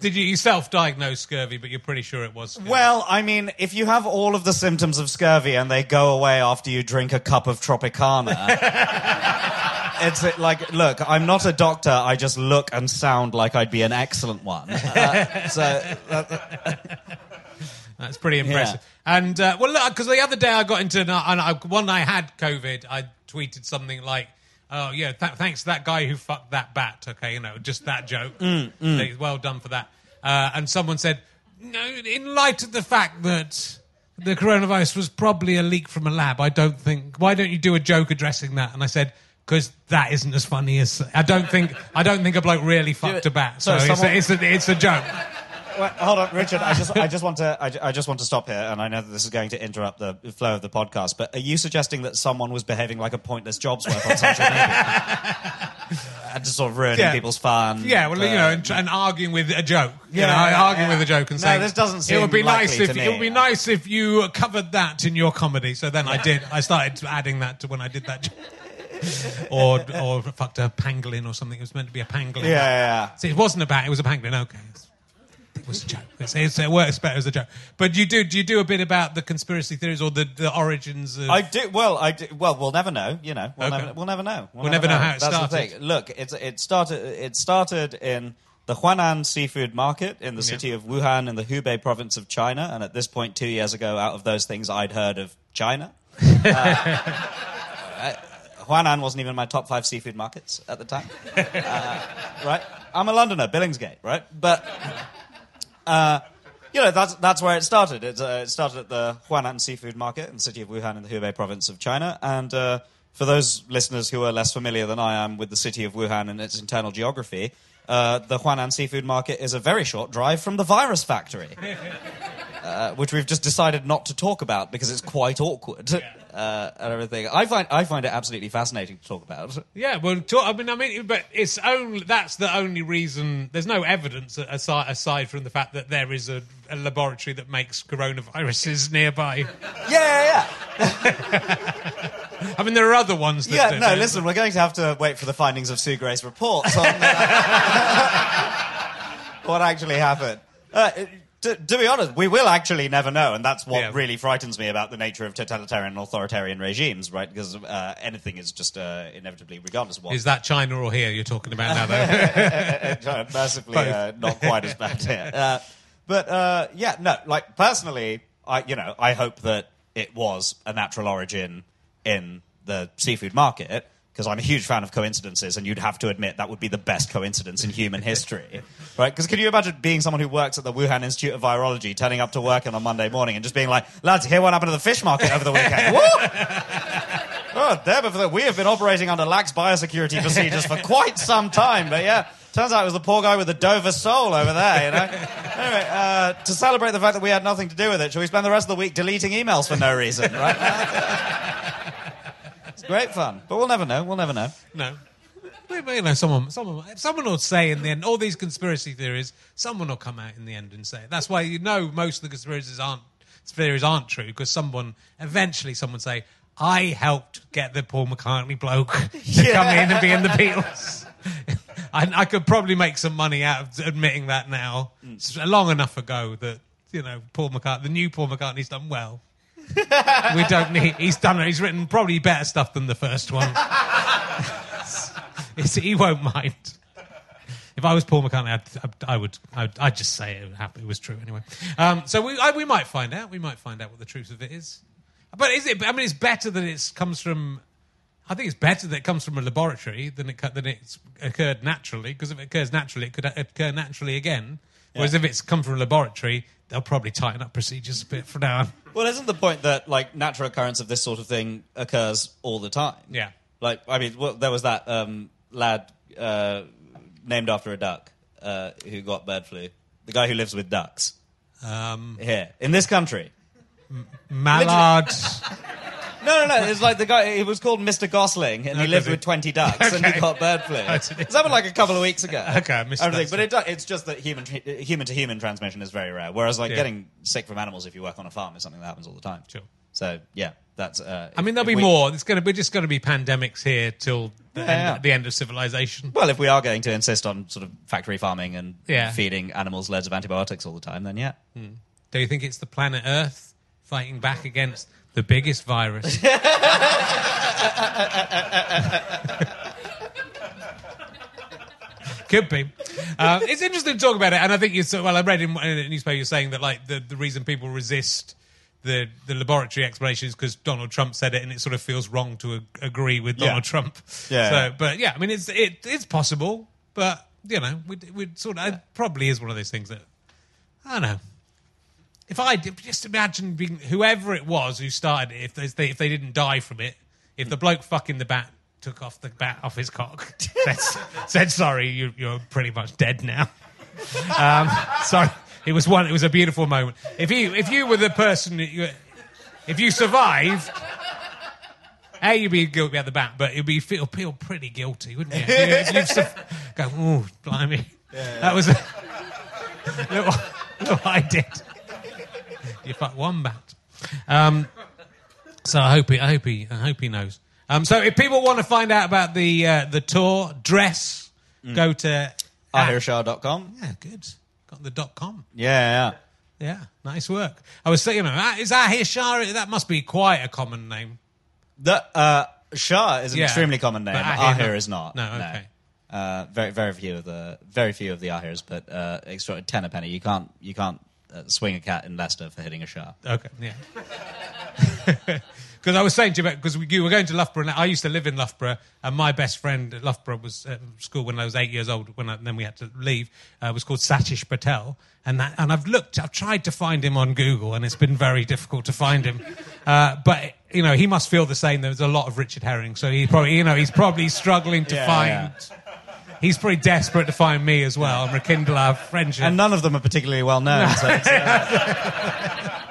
Did you, you self-diagnose scurvy, but you're pretty sure it was scurvy? Well, I mean, if you have all of the symptoms of scurvy and they go away after you drink a cup of Tropicana, it's uh, like, look, I'm not a doctor. I just look and sound like I'd be an excellent one. Uh, so, That's pretty impressive. And uh, well, look, because the other day I got into and I, one I had COVID. I tweeted something like, "Oh yeah, th- thanks to that guy who fucked that bat." Okay, you know, just that joke. Mm, Well done for that. Uh, and someone said, "No, in light of the fact that." The coronavirus was probably a leak from a lab. I don't think. Why don't you do a joke addressing that? And I said, because that isn't as funny as I don't think. I don't think a bloke really fucked a bat. So, So it's, someone- a, it's, a, it's a joke. Wait, hold on, Richard. I just, I just want to, I, I just want to stop here, and I know that this is going to interrupt the flow of the podcast. But are you suggesting that someone was behaving like a pointless jobs work on social media, and just sort of ruining Yeah. people's fun? Yeah, well, you know, uh, and, and arguing with a joke. You Yeah, know, yeah, arguing yeah. with a joke and No, saying this doesn't seem. it would be nice if it would be nice if you covered that in your comedy. So then I did. I started adding that to when I did that. or or fucked a pangolin or something. It was meant to be a pangolin. Yeah, yeah, yeah. See, it wasn't a bat. It was a pangolin. Okay. It was a joke. It's, it's, it works better as a joke. But you do do you do a bit about the conspiracy theories or the, the origins of I do. Well, I do. Well, we'll never know. You know, we'll, Okay. never, we'll never know. We'll never know how it That's started. The thing. Look, it's it started. It started in the Huanan seafood market in the Yeah. city of Wuhan in the Hubei province of China. And at this point, two years ago, out of those things, I'd heard of China. Uh, Huanan wasn't even in my top five seafood markets at the time. Uh, right? I'm a Londoner, Billingsgate, right? But uh, you know, that's that's where it started. It, uh, it started at the Huanan Seafood Market in the city of Wuhan in the Hubei province of China. And uh, for those listeners who are less familiar than I am with the city of Wuhan and its internal geography, uh, the Huanan Seafood Market is a very short drive from the virus factory, uh, which we've just decided not to talk about because it's quite awkward uh, and everything. I find I find it absolutely fascinating to talk about. Yeah, well, to, I mean, I mean, but it's only that's the only reason. There's no evidence aside aside from the fact that there is a, a laboratory that makes coronaviruses nearby. Yeah, yeah, I mean, there are other ones. That yeah. no, listen, we're going to have to wait for the findings of Sue Gray's reports on uh, what actually happened. Uh, to, to be honest, we will actually never know, and that's what Yeah. really frightens me about the nature of totalitarian and authoritarian regimes, right? Because uh, anything is just uh, inevitably, regardless of what. Is that China or here you're talking about now? Though massively uh, not quite as bad here. Uh, but uh, yeah, no, like personally, I you know I hope that it was a natural origin in the seafood market because I'm a huge fan of coincidences, and you'd have to admit that would be the best coincidence in human history, right? Because can you imagine being someone who works at the Wuhan Institute of Virology, turning up to work on a Monday morning and just being like, "Lads, hear what happened to the fish market over the weekend?" Woo! Oh, it. We have been operating under lax biosecurity procedures for quite some time, but yeah, turns out it was the poor guy with the Dover sole over there, you know? anyway, uh, to celebrate the fact that we had nothing to do with it, shall we spend the rest of the week deleting emails for no reason, right? it's great fun, but we'll never know. We'll never know. no. But, You know, someone, someone, someone will say in the end. All these conspiracy theories, someone will come out in the end and say. It. That's why you know most of the conspiracies aren't theories aren't true because someone eventually someone say, "I helped get the Paul McCartney bloke to come in and be in the Beatles." I, I could probably make some money out of admitting that now. Mm. It's long enough ago that you know Paul McCartney, the new Paul McCartney's done well. We don't need. He's done. He's written probably better stuff than the first one. It's, he won't mind. If I was Paul McCartney, I'd, I would. I'd, I'd just say it, happened, it was true anyway. Um, so we I, we might find out. We might find out what the truth of it is. But is it? I mean, it's better that it comes from. I think it's better that it comes from a laboratory than it than it's occurred naturally. Because if it occurs naturally, it could occur naturally again. Whereas if it's come from a laboratory, they'll probably tighten up procedures a bit from now on. Well, isn't the point that, like, natural occurrence of this sort of thing occurs all the time? Yeah. Like, I mean, well, there was that um, lad uh, named after a duck uh, who got bird flu. The guy who lives with ducks Um, here in this country. Mallard. No, no, no. It's like the guy. He was called Mr. Gosling, and he Okay. lived with twenty ducks, and he Okay. got bird flu. That's it. It's happened like a couple of weeks ago. Okay, I missed Everything. that But it, do- it's just that human human to human transmission is very rare. Whereas like Yeah. getting sick from animals if you work on a farm is something that happens all the time. Sure. So yeah, that's. Uh, I mean, there'll if be we- more. It's going to. We're just going to be pandemics here till the, Yeah, end, yeah. the end of civilization. Well, if we are going to insist on sort of factory farming and Yeah. feeding animals loads of antibiotics all the time, then yeah. Do you think it's the planet Earth fighting back against the biggest virus? Could be. Uh, it's interesting to talk about it, and I think you. so- Well, I read in, in a newspaper you're saying that like the, the reason people resist the the laboratory explanation is because Donald Trump said it, and it sort of feels wrong to ag- agree with Yeah. Donald Trump. Yeah. So, but yeah, I mean, it's it, it's possible, but you know, we we sort of it probably is one of those things that I don't know. If I did, just imagine being whoever it was who started it, if they, if they didn't die from it, if the bloke fucking the bat took off the bat off his cock, said, said sorry, you, you're pretty much dead now. Um, sorry, it was one. It was a beautiful moment. If you if you were the person, that you, if you survived. A, you'd be guilty at the bat, but you'd be feel, feel pretty guilty, wouldn't you? You'd, you'd sort go, oh, blimey. That was a, look what I did. You fuck one bat. Um, so I hope he, I hope he, I hope he knows. Um, so if people want to find out about the uh, the tour dress, go to Ahirshah.com. Yeah, good. Got the dot com. Yeah, yeah. Yeah, nice work. I was know, ah, is Ahir Shah? That must be quite a common name. The, uh, Shah is an Yeah. extremely common name. Ahir Ahir is not. No, okay. Uh, very, very few of the, very few of the Ahirs, but uh, extra ten a penny. You can't, you can't uh, swing a cat in Leicester for hitting a Shah. Okay, yeah. Because I was saying to you, about because we, you were going to Loughborough, and I used to live in Loughborough, and my best friend at Loughborough was at school when I was eight years old. When I, then we had to leave, uh, was called Satish Patel, and that, and I've looked, I've tried to find him on Google, and it's been very difficult to find him. Uh, but you know, he must feel the same. There's a lot of Richard Herring, so he probably, you know, he's probably struggling to Yeah, find. yeah. He's pretty desperate to find me as well and rekindle our friendship. And none of them are particularly well known. so it's, uh,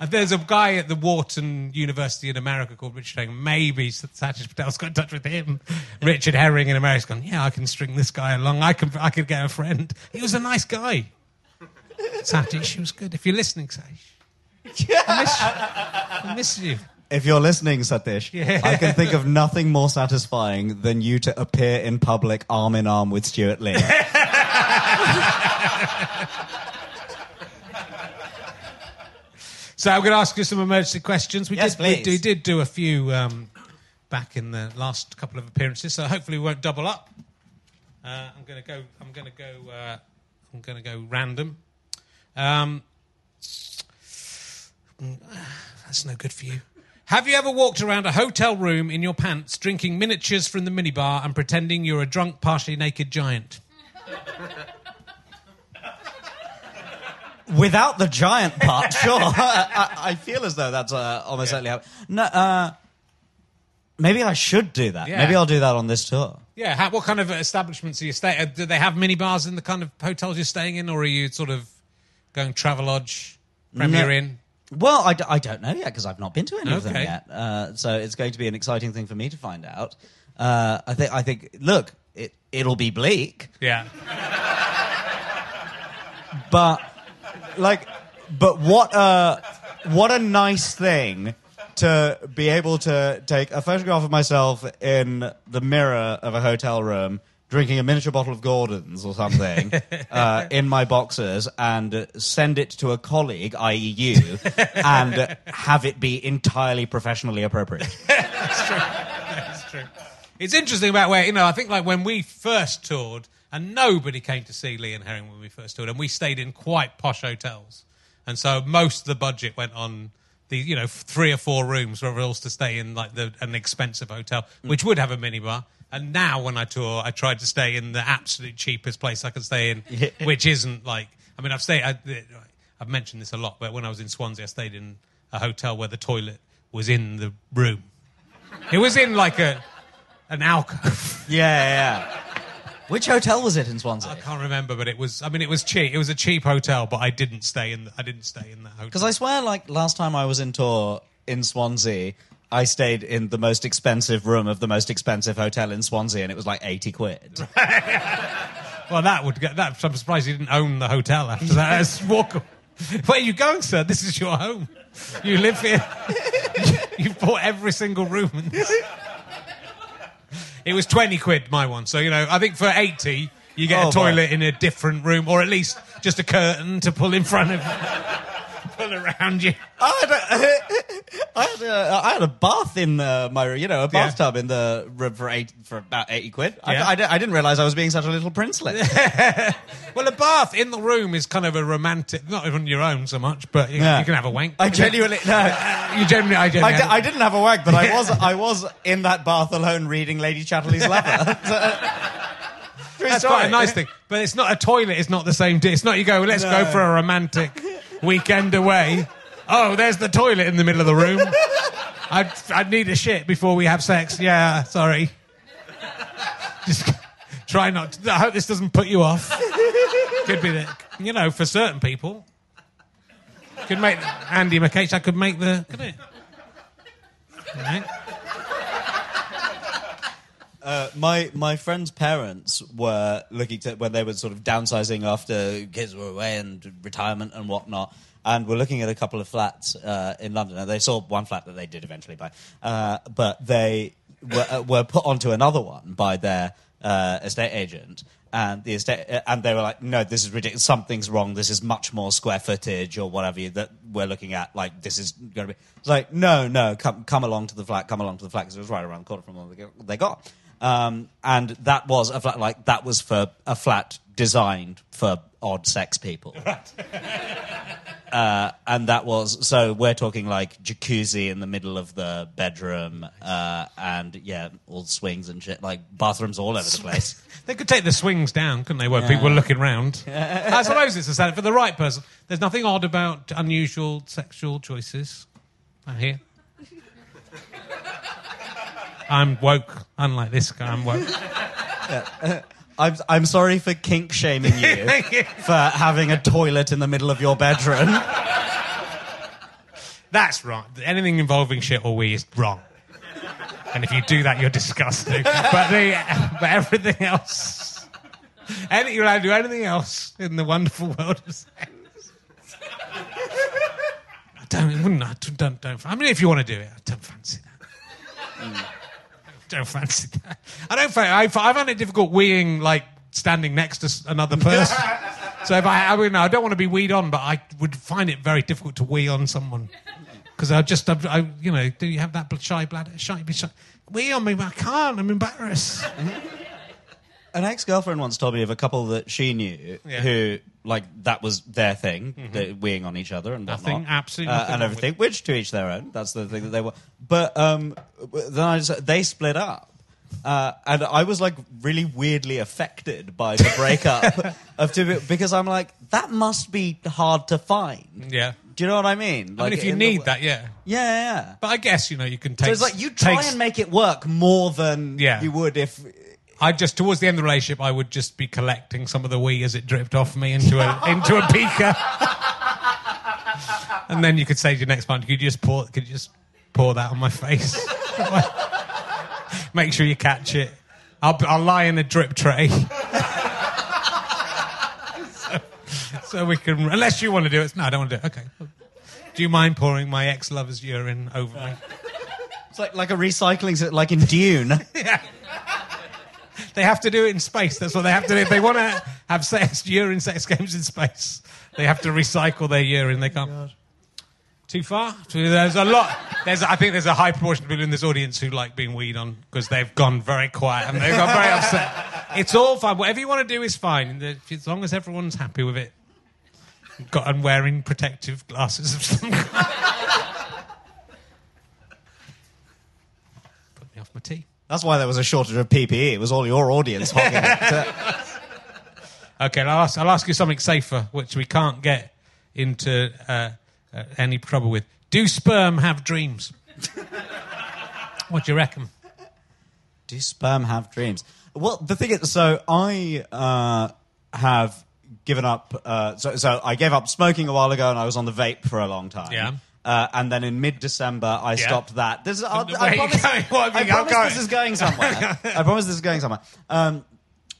And there's a guy at the Wharton University in America called Richard Herring. Maybe Satish Patel's got in touch with him. Richard Herring in America's gone, yeah, I can string this guy along. I can, I could get a friend. He was a nice guy. Satish, he was good. If you're listening, Satish. I miss, I miss you. If you're listening, Satish, Yeah. I can think of nothing more satisfying than you to appear in public arm in arm with Stewart Lee. So I'm going to ask you some emergency questions. We Yes, did, we, please. we did do a few um, back in the last couple of appearances, so hopefully we won't double up. Uh, I'm going to go. I'm going to go. Uh, I'm going to go random. Um, that's no good for you. Have you ever walked around a hotel room in your pants, drinking miniatures from the minibar, and pretending you're a drunk, partially naked giant? Without the giant part, sure. I, I feel as though that's uh, almost certainly happened. No, uh, maybe I should do that. Yeah. Maybe I'll do that on this tour. Yeah, how, what kind of establishments are you staying? Do they have mini bars in the kind of hotels you're staying in, or are you sort of going Travelodge, Premier No. Inn? Well, I, d- I don't know yet because I've not been to any of them Okay. yet. Uh, so it's going to be an exciting thing for me to find out. Uh, I think. I think. Look, it it'll be bleak, Yeah, but like, but what a what a nice thing to be able to take a photograph of myself in the mirror of a hotel room. Drinking a miniature bottle of Gordon's or something uh, in my boxers and send it to a colleague, i.e., you, and have it be entirely professionally appropriate. that's true. It's interesting about where you know. I think like when we first toured, and nobody came to see Lee and Herring when we first toured, and we stayed in quite posh hotels, and so most of the budget went on the you know three or four rooms for us to stay in like the, an expensive hotel, which would have a minibar. And now when I tour, I try to stay in the absolute cheapest place I can stay in, which isn't like. I mean, I've stayed. I, I've mentioned this a lot, but when I was in Swansea, I stayed in a hotel where the toilet was in the room. It was in like a an alcove. Yeah, yeah. Which hotel was it in Swansea? I can't remember, but it was. I mean, it was cheap. It was a cheap hotel, but I didn't stay in. The, I didn't stay in that hotel. Because I swear, like last time I was in tour in Swansea, I stayed in the most expensive room of the most expensive hotel in Swansea, and it was like eighty quid. well, that would get that. I'm surprised you didn't own the hotel after that. It's walk. Where are you going, sir? This is your home. You live here. You've bought every single room. It was 20 quid, my one. So, you know, I think for 80, you get Oh, a toilet in a different room, or at least just a curtain to pull in front of around you. I had a, I had a, I had a bath in uh, my, you know, a Yeah. bathtub in the room for eight, for about eighty quid. Yeah. I, I, di- I didn't realize I was being such a little princelet. Well, a bath in the room is kind of a romantic, not even your own so much, but you, Yeah. you can have a wank. I genuinely no. You generally, I I, generally. I didn't have a wank, but I was I was in that bath alone reading Lady Chatterley's Lover. Uh, That's quite a nice thing. But it's not a toilet. It's not the same. Di- it's not you go. Let's go No. for a romantic weekend away. Oh, there's the toilet in the middle of the room. I'd, I'd need a shit before we have sex. Yeah, sorry. Just try not. To, I hope this doesn't put you off. Could be that you know for certain people. Could make Andy McCage. I could make the. Could it? Right. My my friend's parents were looking to when they were sort of downsizing after kids were away and retirement and whatnot, and were looking at a couple of flats uh, in London. And they saw one flat that they did eventually buy, uh, but they were, uh, were put onto another one by their uh, estate agent. And the estate, uh, and they were like, "No, this is ridiculous. Something's wrong. This is much more square footage or whatever you, that we're looking at. Like, this is going to be." It's like, "No, no, come, come along to the flat. Come along to the flat because it was right around the corner from what they got." Um, and that was a flat like that was for a flat designed for odd sex people. uh, and that was so we're talking like jacuzzi in the middle of the bedroom, uh, and yeah, all swings and shit, like bathrooms all over the place. They could take the swings down, couldn't they? Where people were looking round. I suppose it's a sad for the right person. There's nothing odd about unusual sexual choices. I hear. I'm woke, unlike this guy. I'm woke. I'm I'm sorry for kink shaming you for having a toilet in the middle of your bedroom. That's right. Anything involving shit or wee is wrong. And if you do that, you're disgusting. But the but everything else, any, you're allowed to do anything else in the wonderful world of sex. I don't, wouldn't I? Don't, don't, I mean, if you want to do it, I don't fancy that. Mm. Don't fancy that. I don't. fa- I, I find it difficult weeing like standing next to another person. so if I, I mean, I don't want to be weed on, but I would find it very difficult to wee on someone because I just, I, I, you know, do you have that bl- shy bladder? Shy, be shy. Wee on me, but I can't. I'm embarrassed. An ex girlfriend once told me of a couple that she knew Yeah. who, like, that was their thing, the weeing on each other and whatnot. Nothing, absolutely uh, and everything, which to each their own. That's the thing that they were. But um, then I just, they split up. Uh, and I was like really weirdly affected by the breakup of two because I'm like that must be hard to find. Yeah. Do you know what I mean? I mean, if you in the- need that, yeah. yeah, yeah. But I guess you know you can take. So it's like you try takes- and make it work more than Yeah. you would if I just towards the end of the relationship, I would just be collecting some of the wee as it dripped off me into a into a beaker, and then you could say to your next partner, "Could you just pour? Could you just pour that on my face? Make sure you catch it. I'll I'll lie in a drip tray." so, so we can, unless you want to do it. No, I don't want to do it. Okay. Do you mind pouring my ex lover's urine over me? it's like like a recycling like in Dune. They have to do it in space. That's what they have to do. If they want to have sex, urine sex games in space, they have to recycle their urine. They can't. Too far? There's a lot. There's, I think there's a high proportion of people in this audience who like being weed on because they've gone very quiet and they've got very upset. It's all fine. Whatever you want to do is fine, as long as everyone's happy with it. Got and wearing protective glasses of some kind. Put me off my tea. That's why there was a shortage of PPE. It was all your audience hogging it. Okay, I'll ask, I'll ask you something safer, which we can't get into uh, uh, any trouble with. Do sperm have dreams? what do you reckon? Do sperm have dreams? Well, the thing is, so I uh, have given up. Uh, so, so I gave up smoking a while ago, and I was on the vape for a long time. Yeah. Uh, and then in mid-December, I Yeah. stopped that. This is, I, I promise, I promise this is going somewhere. I promise this is going somewhere. Um,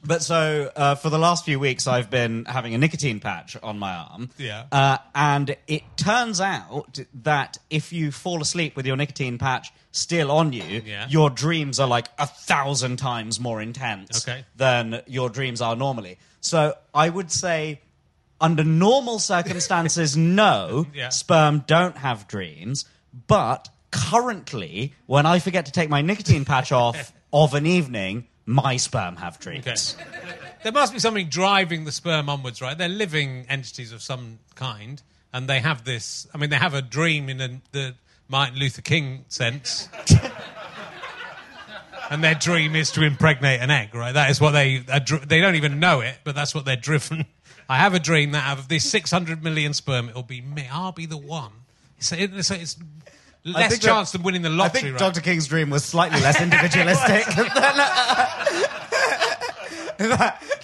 But so uh, for the last few weeks, I've been having a nicotine patch on my arm. Yeah. Uh, and it turns out that if you fall asleep with your nicotine patch still on you, Yeah. your dreams are like a thousand times more intense Okay. than your dreams are normally. So I would say, under normal circumstances, no, Yeah. sperm don't have dreams. But currently, when I forget to take my nicotine patch off of an evening, my sperm have dreams. Okay. There must be something driving the sperm onwards, right? They're living entities of some kind, and they have this. I mean, they have a dream in a, the Martin Luther King sense. and their dream is to impregnate an egg, right? That is what they they don't even know it, but that's what they're driven. I have a dream that out of this 600 million sperm, it'll be me. I'll be the one. So it- it's, it's less think chance that- than winning the I lottery, think right? Dr. King's dream was slightly less individualistic. than-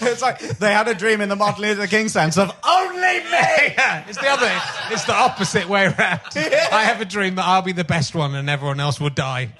it's like they had a dream in the Martin Luther King sense of only me. it's the other. It's the opposite way around. I have a dream that I'll be the best one and everyone else will die.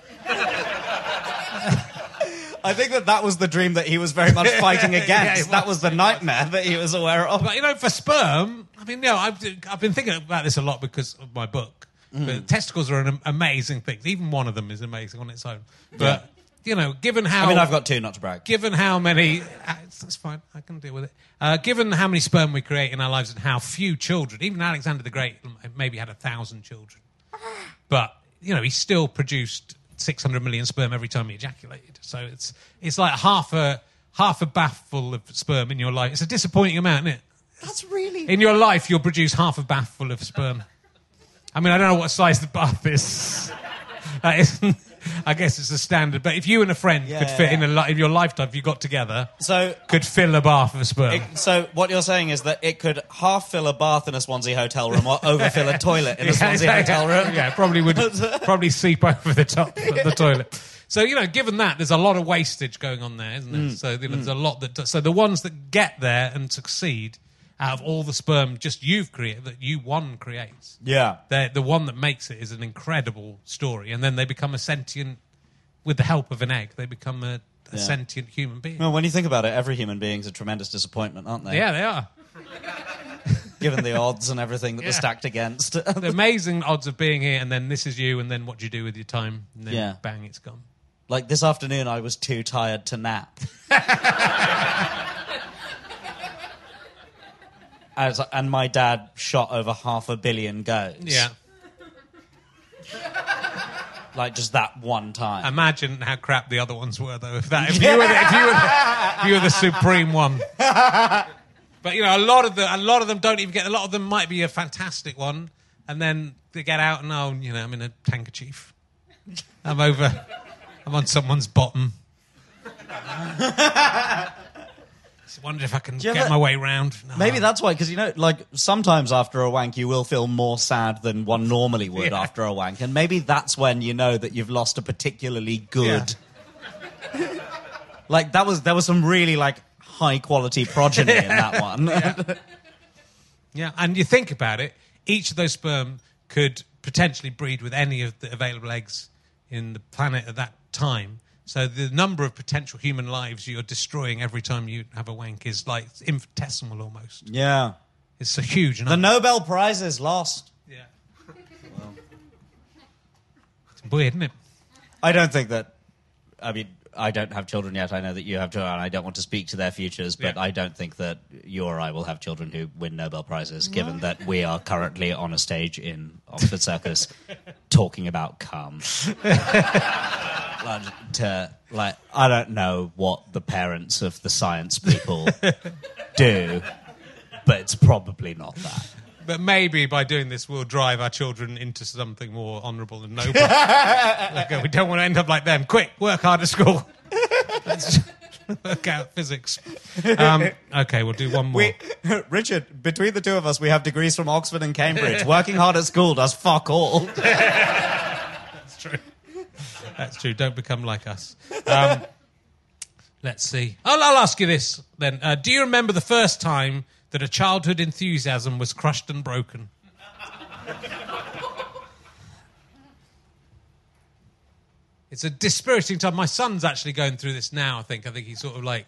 I think that that was the dream that he was very much fighting Yeah, against. that was. was the nightmare that he was aware of. But you know, for sperm, I mean, you know, I've, I've been thinking about this a lot because of my book. Mm. But testicles are an amazing thing. Even one of them is amazing on its own. But you know, given how I mean, I've got two, not to brag. given how many uh, that's fine i can deal with it uh, given how many sperm we create in our lives and how few children even alexander the great maybe had a thousand children but you know he still produced 600 million sperm every time you ejaculated. So it's it's like half a half a bath full of sperm in your life. It's a disappointing amount isn't it? That's really. in your life you'll produce half a bath full of sperm. I mean i don't know what size the bath is. That isn't I guess it's a standard, but if you and a friend Yeah, could yeah, fit in yeah. a li- in your lifetime, if you got together, So could fill a bath of sperm. It, so what you're saying is that it could half fill a bath in a Swansea hotel room or overfill a toilet in a Yeah, Swansea hotel room. Yeah, probably would probably seep over the top of the toilet. So you know, given that, there's a lot of wastage going on there, isn't there? Mm. So you know, there's a lot that. So the ones that get there and succeed out of all the sperm just you've created, that you one creates, Yeah. they're- the one that makes it is an incredible story, and then they become a sentient. With the help of an egg, they become a, a Yeah. sentient human being. Well, when you think about it, every human being's a tremendous disappointment, aren't they? yeah, they are. Given the odds and everything that Yeah. they're stacked against. The amazing odds of being here, and then this is you, and then what do you do with your time? And then Yeah. bang, it's gone. like this afternoon, I was too tired to nap. As, and my dad shot over half a billion goats. Yeah. Like just that one time. Imagine how crap the other ones were, though. If that, if you were the, if you were the, if you were the supreme one. But you know, a lot of the, a lot of them don't even get. A lot of them might be a fantastic one, and then they get out and oh, you know, I'm in a handkerchief. I'm over. I'm on someone's bottom. Just wonder if I can you get ever- my way round. No. Maybe that's why, because you know, like sometimes after a wank, you will feel more sad than one normally would Yeah. after a wank, and maybe that's when you know that you've lost a particularly good. like that was there was some really like high quality progeny in that one. Yeah, and you think about it, each of those sperm could potentially breed with any of the available eggs in the planet at that time. So the number of potential human lives you're destroying every time you have a wank is like infinitesimal almost. yeah, It's a huge the. Nobel Prize is lost. yeah. It's weird, isn't it? I don't think that. I mean, I don't have children yet. I know that you have children. and I don't want to speak to their futures, but Yeah. I don't think that you or I will have children who win Nobel prizes. Given that we are currently on a stage in Oxford Circus talking about cum. like, to, like, I don't know what the parents of the science people do, but it's probably not that. But maybe by doing this, we'll drive our children into something more honourable and noble. like, uh, we don't want to end up like them. Quick, work hard at school. Let's work out physics. Um, okay, we'll do one more. We, Richard, between the two of us, we have degrees from Oxford and Cambridge. Working hard at school does fuck all. That's true. That's true. Don't become like us. Um, let's see. I'll, I'll ask you this then. Uh, do you remember the first time that a childhood enthusiasm was crushed and broken? It's a dispiriting time. My son's actually going through this now. I think. I think he's sort of like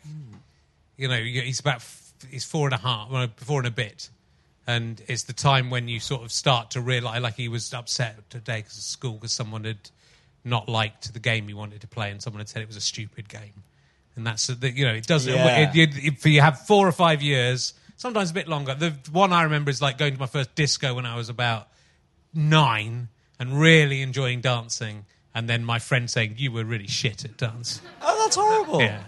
you know, he's about f- he's four and a half, well, four and a bit, and it's the time when you sort of start to realize, like he was upset today because of school because someone had not liked the game he wanted to play, and someone had said it was a stupid game, and that's the, you know it doesn't. Yeah. It, it, if you have four or five years, sometimes a bit longer. The one I remember is like going to my first disco when I was about nine and really enjoying dancing, and then my friend saying you were really shit at dance. Oh, that's horrible. Yeah.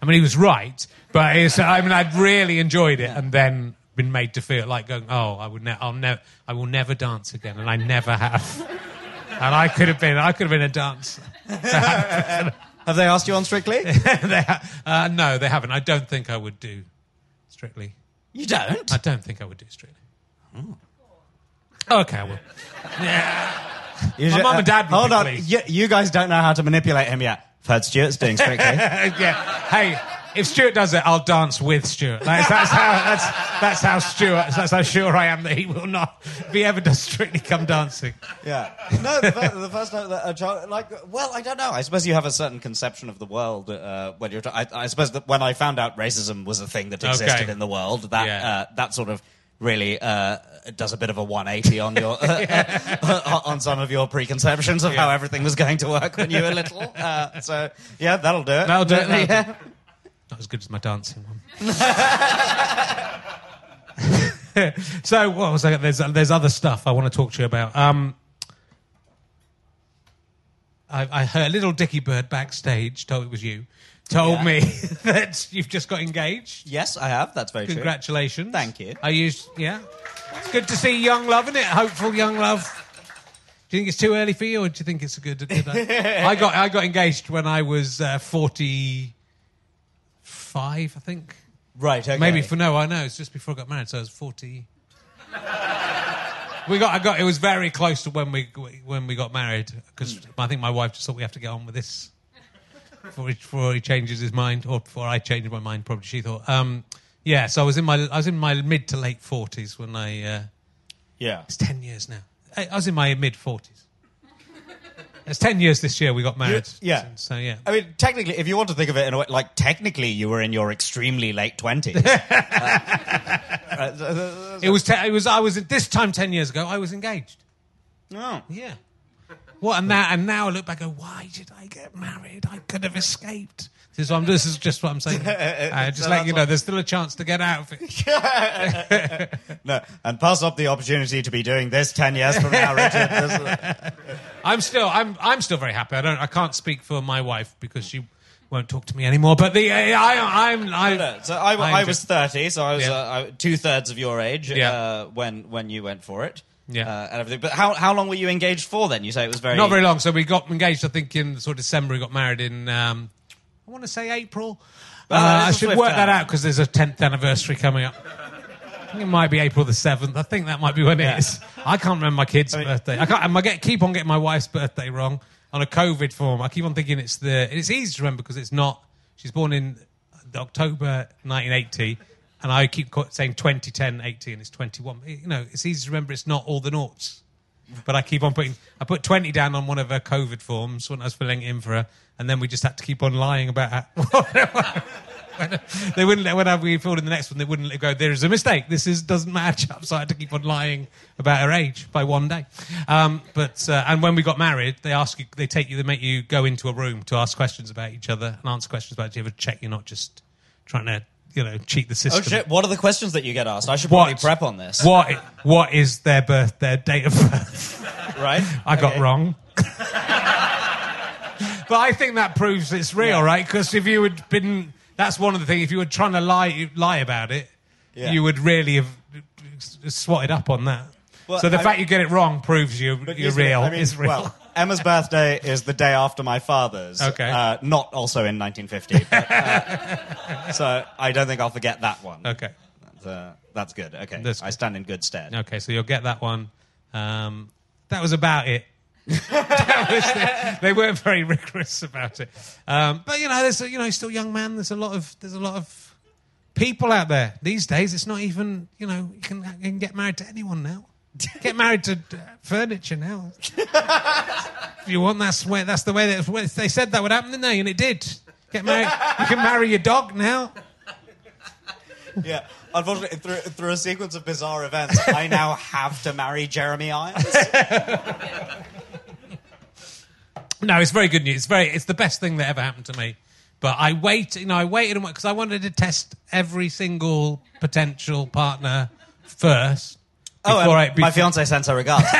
I mean, he was right, but it's, I mean, I'd really enjoyed it, and then been made to feel like going, "Oh, I would, ne- I'll never, I will never dance again," and I never have. and I could have been, I could have been a dancer. Have they asked you on Strictly? they ha- uh, no, they haven't. I don't think I would do Strictly. you don't. I don't think I would do Strictly. Oh. Oh, okay, I will. Yeah. You My ju- mum uh, and dad would Hold be on. pleased. You, you guys don't know how to manipulate him yet. I've heard Stewart's doing Strictly. yeah. Hey, if Stewart does it, I'll dance with Stewart. That's, that's how. That's that's how Stewart. That's how sure I am that he will not. If he ever does strictly come dancing. Yeah. No, the, fir- the first time that a child, like, well, I don't know. I suppose you have a certain conception of the world uh, when you're. I, I suppose that when I found out racism was a thing that existed Okay. in the world, that Yeah. uh, that sort of really uh, does a bit of a 180 on your on some of your preconceptions of how everything was going to work when you were little. Uh, so yeah, that'll do it. That'll do it, that'll do yeah. Not as good as my dancing one. so what was I? There's there's other stuff I want to talk to you about. Um, I, I heard little Dicky Bird backstage. Told it was you. Told Yeah. me that you've just got engaged. Yes, I have. That's very true. Congratulations. Thank you. Are you? Yeah. It's good to see young love, isn't it? Hopeful young love. Do you think it's too early for you, or do you think it's a good? a good I got I got engaged when I was uh, forty five, I think. Right. Okay. Maybe for no, I know it's just before I got married, so I was forty. we got I got it was very close to when we when we got married because I think my wife just thought we have to get on with this before he, before he changes his mind or before I changed my mind. Probably she thought. Um, yeah, so I was in my I was in my mid to late forties when I. Uh, Yeah. it's ten years now. I, I was in my mid forties. It's ten years this year. We got married. yeah. So yeah. I mean, technically, if you want to think of it in a way, like technically, you were in your extremely late twenties. Uh, it was. Te- it was. I was at this time ten years ago. I was engaged. oh. Yeah. What and now and now I look back and go, why did I get married? I could have escaped. This is, what I'm, this is just what I'm saying. Uh, just let you know, what- there's still a chance to get out of it. No, and pass up the opportunity to be doing this ten years from now, Richard. I'm still, I'm, I'm still very happy. I don't, I can't speak for my wife because she won't talk to me anymore. But the, uh, I, I'm, I, so I, I'm I just- was thirty, so I was Yeah. uh, two thirds of your age Yeah. uh, when when you went for it. Yeah. uh, and everything. But how how long were you engaged for? Then you say it was very Not very long. So we got engaged, I think, in sort of December. We got married in, um, I want to say April. Uh, is I should work that out because there's a 10th anniversary coming up. I think it might be April the 7th. I think that might be when it is. I can't remember my kid's birthday. I, can't, I get, keep on getting my wife's birthday wrong on a COVID form. I keep on thinking it's the. It's easy to remember because it's not. She's born in October 1980. And I keep saying 2010, 80, and it's 21. You know, it's easy to remember it's not all the noughts but I keep on putting. I put twenty down on one of her COVID forms when I was filling it in for her, and then we just had to keep on lying about when they wouldn't let when we filled in the next one, they wouldn't let go. There is a mistake. This is doesn't match up. So I had to keep on lying about her age by one day. Um, but uh, and when we got married, they ask you, they take you, they make you go into a room to ask questions about each other and answer questions about Do each other. Check you're not just trying to you know cheat the oh, system. Oh shit! What are the questions that you get asked? I should What? probably prep on this. What what is their birth, their date of birth? Right? I got Okay. wrong. but I think that proves it's real, Yeah. right? Because if you had been, that's one of the things. If you were trying to lie lie about it, Yeah. you would really have swatted up on that. Well, so the I- fact you get it wrong proves you But you're isn't it- real. I mean, is real. Well, Emma's birthday is the day after my father's. Okay. Uh, not also in 1950. But, uh, so I don't think I'll forget that one. okay. That's, uh, that's good. Okay. That's I stand in good stead. Okay, so you'll get that one. Um, that was about it. Was the- they weren't very rigorous about it. Um, but you know, there's a, you know, still young man. There's a lot of there's a lot of people out there these days. It's not even you know you can, you can get married to anyone now. Get married to uh, furniture now. if you want, that's where that's the way that they said that would happen, didn't they? And it did. Get married. You can marry your dog now. Yeah, unfortunately, through, through a sequence of bizarre events, I now have to marry Jeremy Irons. No, it's very good news. It's very. It's the best thing that ever happened to me. But I wait. You know, I waited because I wanted to test every single potential partner first. Oh, before um, I, before, my fiance sends her regards.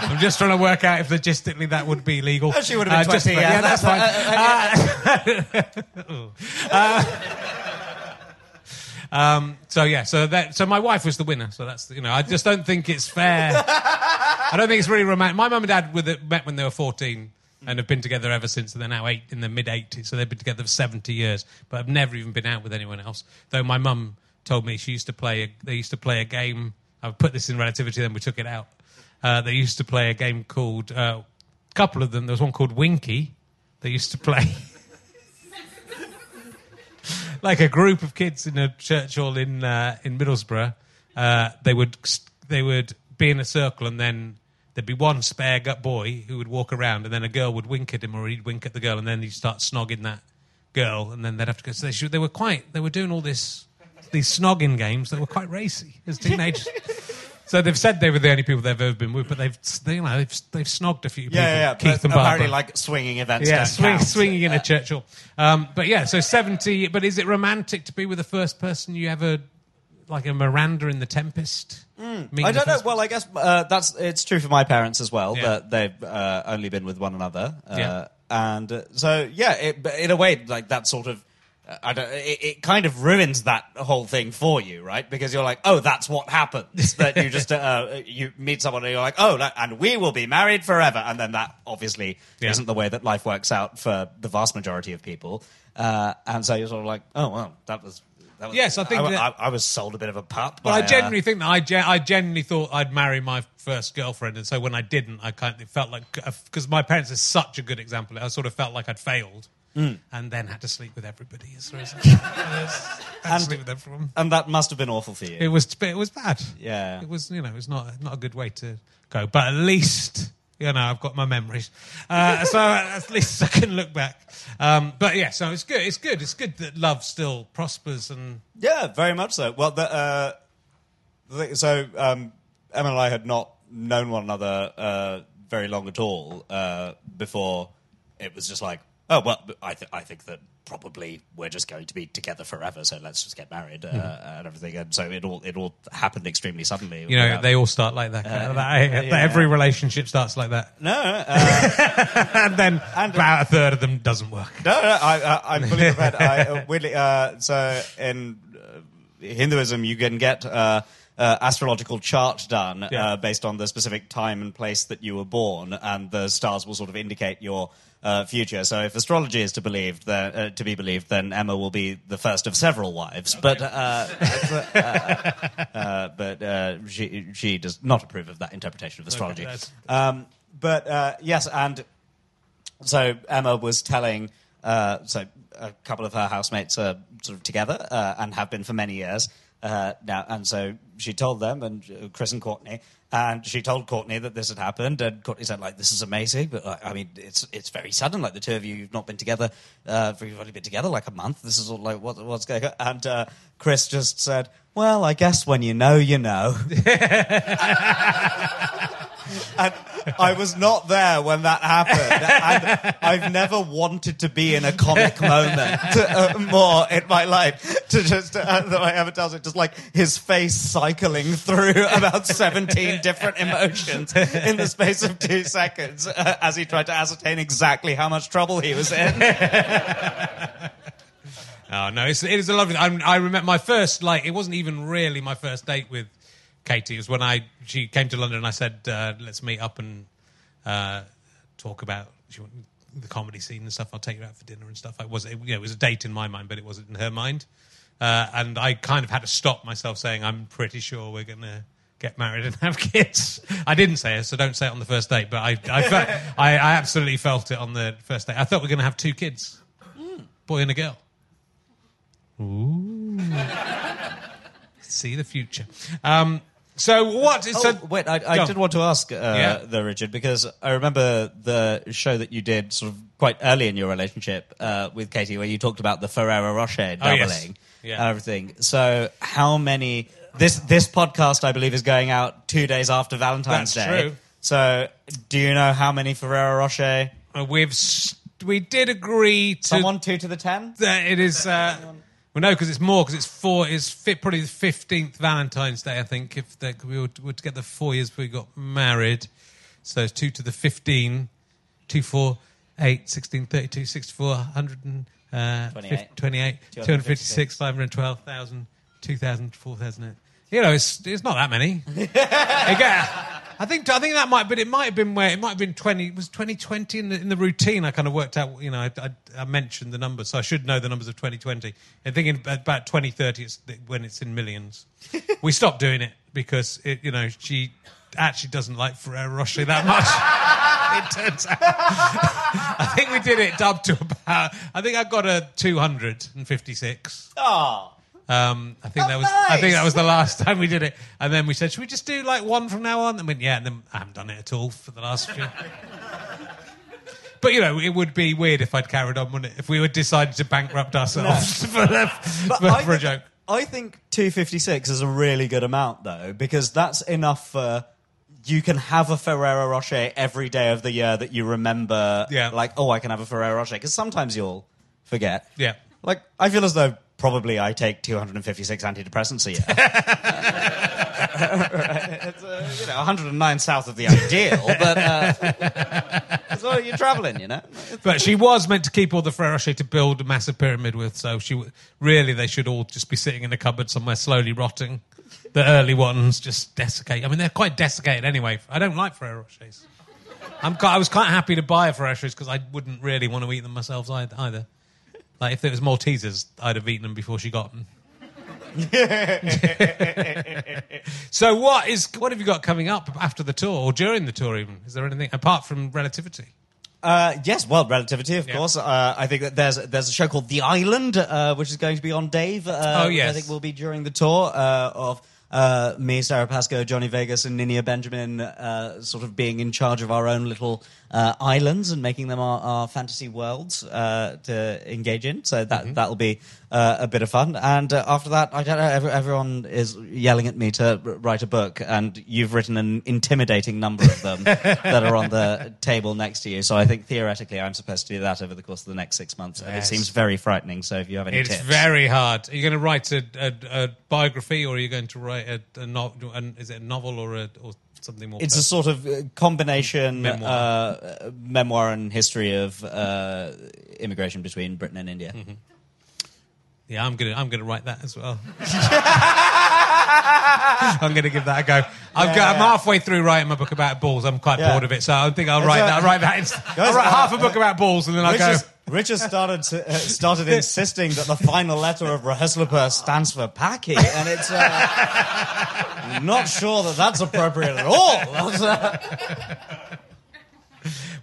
I'm just trying to work out if logistically that would be legal. Oh, she would have been Uh, 20, about- yeah, that's that's- fine. Uh, um, so yeah, so that so my wife was the winner. So that's you know I just don't think it's fair. I don't think it's really romantic. My mum and dad were the, met when they were 14 and have been together ever since. And they're now eight in the mid 80s, so they've been together for 70 years, but have never even been out with anyone else. Though my mum told me she used to play. A, they used to play a game. I've put this in relativity, then we took it out. Uh, they used to play a game called. A uh, couple of them. There was one called Winky. They used to play. like a group of kids in a church hall in uh, in Middlesbrough. Uh, they would they would be in a circle, and then there'd be one spare gut boy who would walk around, and then a girl would wink at him, or he'd wink at the girl, and then he'd start snogging that girl, and then they'd have to go. So they, should, they were quite they were doing all this these snogging games that were quite racy as teenagers. So they've said they were the only people they've ever been with, but they've they, you know they've they've snogged a few people. yeah, yeah. Keith and apparently, Barbara. like swinging events. Yeah, swing, swinging in a church hall. Um, but yeah, so 70. But is it romantic to be with the first person you ever, like a Miranda in The Tempest? Hmm. I don't know. Well, I guess uh, that's it's true for my parents as well. Yeah. That they've uh, only been with one another, uh, Yeah. and uh, so yeah, it, in a way, like that sort of. Uh, I don't, it, it kind of ruins that whole thing for you, right? Because you're like, oh, that's what happens. that you just uh, you meet someone and you're like, oh, that, and we will be married forever, and then that obviously Yeah. isn't the way that life works out for the vast majority of people. Uh, and so you're sort of like, oh, well, that was. That was Yes, I think I, that- I, I was sold a bit of a pup. But by, I uh, genuinely think that I, gen- I genuinely thought I'd marry my first girlfriend, and so when I didn't, I kind of felt like because my parents are such a good example. I sort of felt like I'd failed, Mm. and then had to sleep with everybody. As as to sleep with everyone. and that must have been awful for you. It was it was bad. Yeah. it was you know it was not not a good way to go. But at least you know I've got my memories, uh, so at least I can look back. Um, but yeah, so it's good. It's good. It's good that love still prospers and Yeah, very much so. Well, the, uh, the so um, Emma and I had not known one another uh, very long at all uh, before it was just like, oh well, I, th- I think that probably we're just going to be together forever, so let's just get married uh, and everything. And so it all it all happened extremely suddenly. you know without- they all start like that. Uh, yeah. Every relationship starts like that, no, uh, and then And- about a third of them doesn't work. No, no, I, I, I'm fully prepared. I, uh, weirdly, uh, so in uh, Hinduism, you can get uh, uh, astrological chart done Yeah. uh, based on the specific time and place that you were born, and the stars will sort of indicate your uh, future. So, if astrology is to believed, then, uh, to be believed, then Emma will be the first of several wives. But uh, uh, uh, but uh, she she does not approve of that interpretation of astrology. that's- um, but uh, yes, and so Emma was telling, uh, so a couple of her housemates are sort of together uh, and have been for many years uh, now, and so she told them and uh, Chris and Courtney, and she told Courtney that this had happened, and Courtney said like, "This is amazing," but like, I mean, it's it's very sudden. Like the two of you, you've not been together, uh, you've only been together like a month. This is all like what, what's going on? And uh, Chris just said, "Well, I guess when you know, you know." and I was not there when that happened. And I've never wanted to be in a comic moment uh, more in my life. To just uh, that I ever tells it, just like his face cycling through about seventeen different emotions in the space of two seconds uh, as he tried to ascertain exactly how much trouble he was in. Oh no, it's, it is a lovely. I, I remember my first like it wasn't even really my first date with Katie. It was when I she came to London and I said uh, let's meet up and uh, talk about the comedy scene and stuff. I'll take you out for dinner and stuff. I was it, you know, it was a date in my mind, but it wasn't in her mind. Uh, and I kind of had to stop myself saying I'm pretty sure we're gonna get married and have kids. I didn't say it, so don't say it on the first date. But I I, felt, I, I absolutely felt it on the first date. I thought we are gonna have two kids, boy and a girl. Ooh. See the future. Um, so what? Oh, so wait, I, I Go. did want to ask uh, Yeah. though, Richard, because I remember the show that you did sort of quite early in your relationship uh, with Katie, where you talked about the Ferrero Rocher Oh, doubling. yes. Yeah. and everything. So how many? This this podcast, I believe, is going out two days after Valentine's That's Day. true. So do you know how many Ferrero Rocher? Uh, we've s- we did agree to Someone two to the ten. that it is. Uh, well, no, because it's more because it's four. It's fit probably the fifteenth Valentine's Day. I think if the, we were, were together four years before we got married, so it's two to the fifteen, two, four, eight, 16, 32, 64, 100 and, uh, 28. 28, 256, 512,000, 2,000, 4,000. You know, it's it's not that many. Again, I think I think that might, but it might have been where it might have been twenty. It was twenty twenty in the, in the routine. I kind of worked out. You know, I, I, I mentioned the numbers, so I should know the numbers of twenty twenty. I think in about twenty thirty, it's when it's in millions. we stopped doing it because it, you know she actually doesn't like Ferrero Rocher that much. it turns out. I think we did it up to about. I think I got a two hundred and fifty six. Oh, Um, I think Oh, that was I think that was the last time we did it, and then we said, "Should we just do like one from now on?" And went, "Yeah." And then I haven't done it at all for the last few. but you know, it would be weird if I'd carried on, wouldn't it? If we would decided to bankrupt ourselves for, the, for, I for a think- joke. I think 256 is a really good amount, though, because that's enough for. You can have a Ferrero Rocher every day of the year that you remember. Yeah. Like, oh, I can have a Ferrero Rocher. Because sometimes you'll forget. Yeah. Like, I feel as though probably I take 256 antidepressants a year. it's, uh, you know, 109 south of the ideal, but uh, so you're traveling, you know? But she was meant to keep all the Ferrero Rocher to build a massive pyramid with. So she w- really, they should all just be sitting in a cupboard somewhere, slowly rotting. The early ones just desiccate. I mean, they're quite desiccated anyway. I don't like Ferrero Rochers. I'm, ki- I was quite happy to buy a Ferrero Rochers because I wouldn't really want to eat them myself either. Like if it was Maltesers, I'd have eaten them before she got them. so what is what have you got coming up after the tour or during the tour? Even is there anything apart from Relativity? Uh, yes, well, relativity, of Yeah. course. Uh, I think that there's there's a show called The Island, uh, which is going to be on Dave. Uh, Oh, yes. I think will be during the tour uh, of uh, me, Sara Pascoe, Johnny Vegas, and Ninia Benjamin, uh, sort of being in charge of our own little uh, islands and making them our, our fantasy worlds uh, to engage in. So that Mm-hmm. that'll be uh, a bit of fun. And uh, after that, I don't know. Every, everyone is yelling at me to r- write a book, and you've written an intimidating number of them that are on the table next to you. So I think theoretically, I'm supposed to do that over the course of the next six months, and Yes. it seems very frightening. So if you have any It's tips, very hard. Are you going to write a, a, a biography, or are you going to write a, a novel? Is it a novel or a, or something more? It's a sort of uh, combination Memoir. Uh, memoir and history of uh, immigration between Britain and India. Mm-hmm. yeah. I'm gonna I'm gonna write that as well. I'm gonna give that a go. I've got, I'm halfway through writing my book about balls. I'm quite Yeah. bored of it, so I think I'll write that. I'll write that. I'll write uh, half a book about balls, and then I'll go. has, Rich has started to, uh, started insisting that the final letter of RHLSTP stands for Paki, and it's uh, not sure that that's appropriate at all. Uh,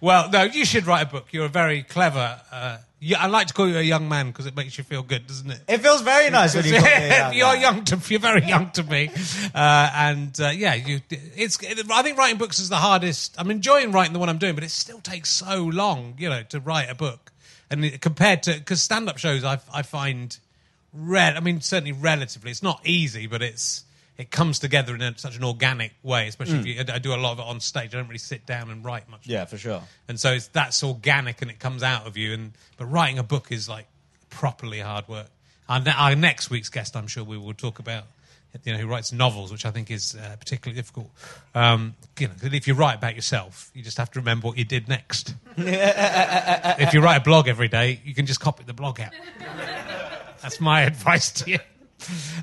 Well, no, you should write a book. You're a very clever. Uh, I like to call you a young man because it makes you feel good, doesn't it? it feels very nice when you call me a young you're young to you're very young to me, uh, and uh, yeah, you. It's. I think writing books is the hardest. I'm enjoying writing the one I'm doing, but it still takes so long, you know, to write a book. And compared to because stand-up shows, I I find, red. I mean, certainly relatively, it's not easy, but it's it comes together in a, such an organic way. Especially if hmm. you, I do a lot of it on stage. I don't really sit down and write much. Yeah, for sure. And so it's that's organic and it comes out of you. And but writing a book is like properly hard work. Our, our next week's guest, I'm sure we will talk about, you know, who writes novels, which I think is uh, particularly difficult. Um, you know, if you write about yourself, you just have to remember what you did next. if you write a blog every day, you can just copy the blog out. That's my advice to you.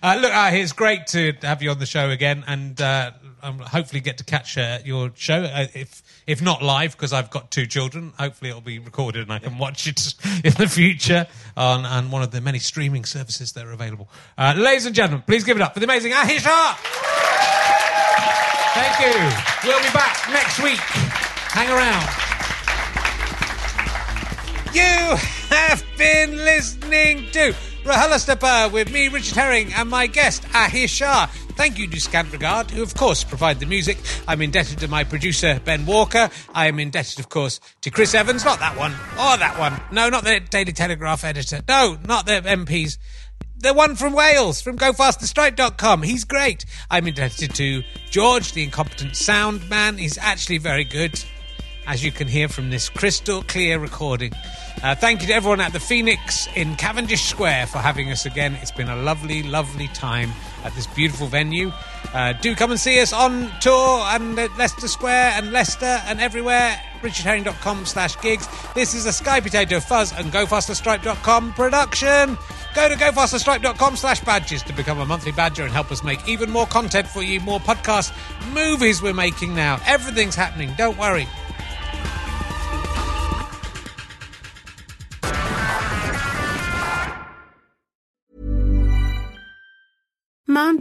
Uh, look, uh, it's great to have you on the show again, and uh, um, hopefully get to catch uh, your show. Uh, if if not live, because I've got two children, hopefully it'll be recorded and I can watch it in the future on, on one of the many streaming services that are available. Uh, ladies and gentlemen, please give it up for the amazing Ahir Shah. Thank you. We'll be back next week. Hang around. You have been listening to RHLSTP with me, Richard Herring, and my guest, Ahir Shah. Thank you to Scant Regard, who of course provide the music. I'm indebted to my producer, Ben Walker. I am indebted, of course, to Chris Evans, not that one, or that one. No, not the Daily Telegraph editor. No, not the MPs. the one from Wales, from GoFasterStripe.com. He's great. I'm indebted to George, the incompetent sound man. He's actually very good, as you can hear from this crystal clear recording. Uh, thank you to everyone at the Phoenix in Cavendish Square for having us again. It's been a lovely, lovely time at this beautiful venue. Uh, do come and see us on tour and at Leicester Square and Leicester and everywhere. RichardHerring.com slash gigs. This is a Sky Potato Fuzz and GoFasterStripe.com production. Go to GoFasterStripe.com slash badges to become a monthly badger and help us make even more content for you, more podcasts, movies we're making now. Everything's happening. Don't worry.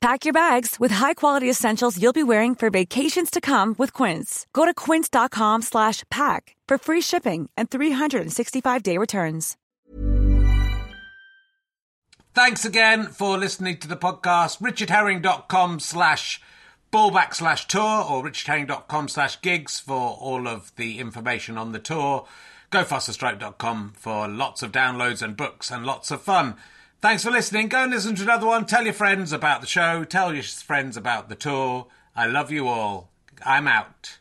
Pack your bags with high-quality essentials you'll be wearing for vacations to come with Quince. Go to quince.com slash pack for free shipping and 365-day returns. Thanks again for listening to the podcast. RichardHerring.com slash ballback slash tour or richardherring.com slash gigs for all of the information on the tour. GoFasterStripe.com for lots of downloads and books and lots of fun. Thanks for listening. Go and listen to another one. Tell your friends about the show. Tell your friends about the tour. I love you all. I'm out.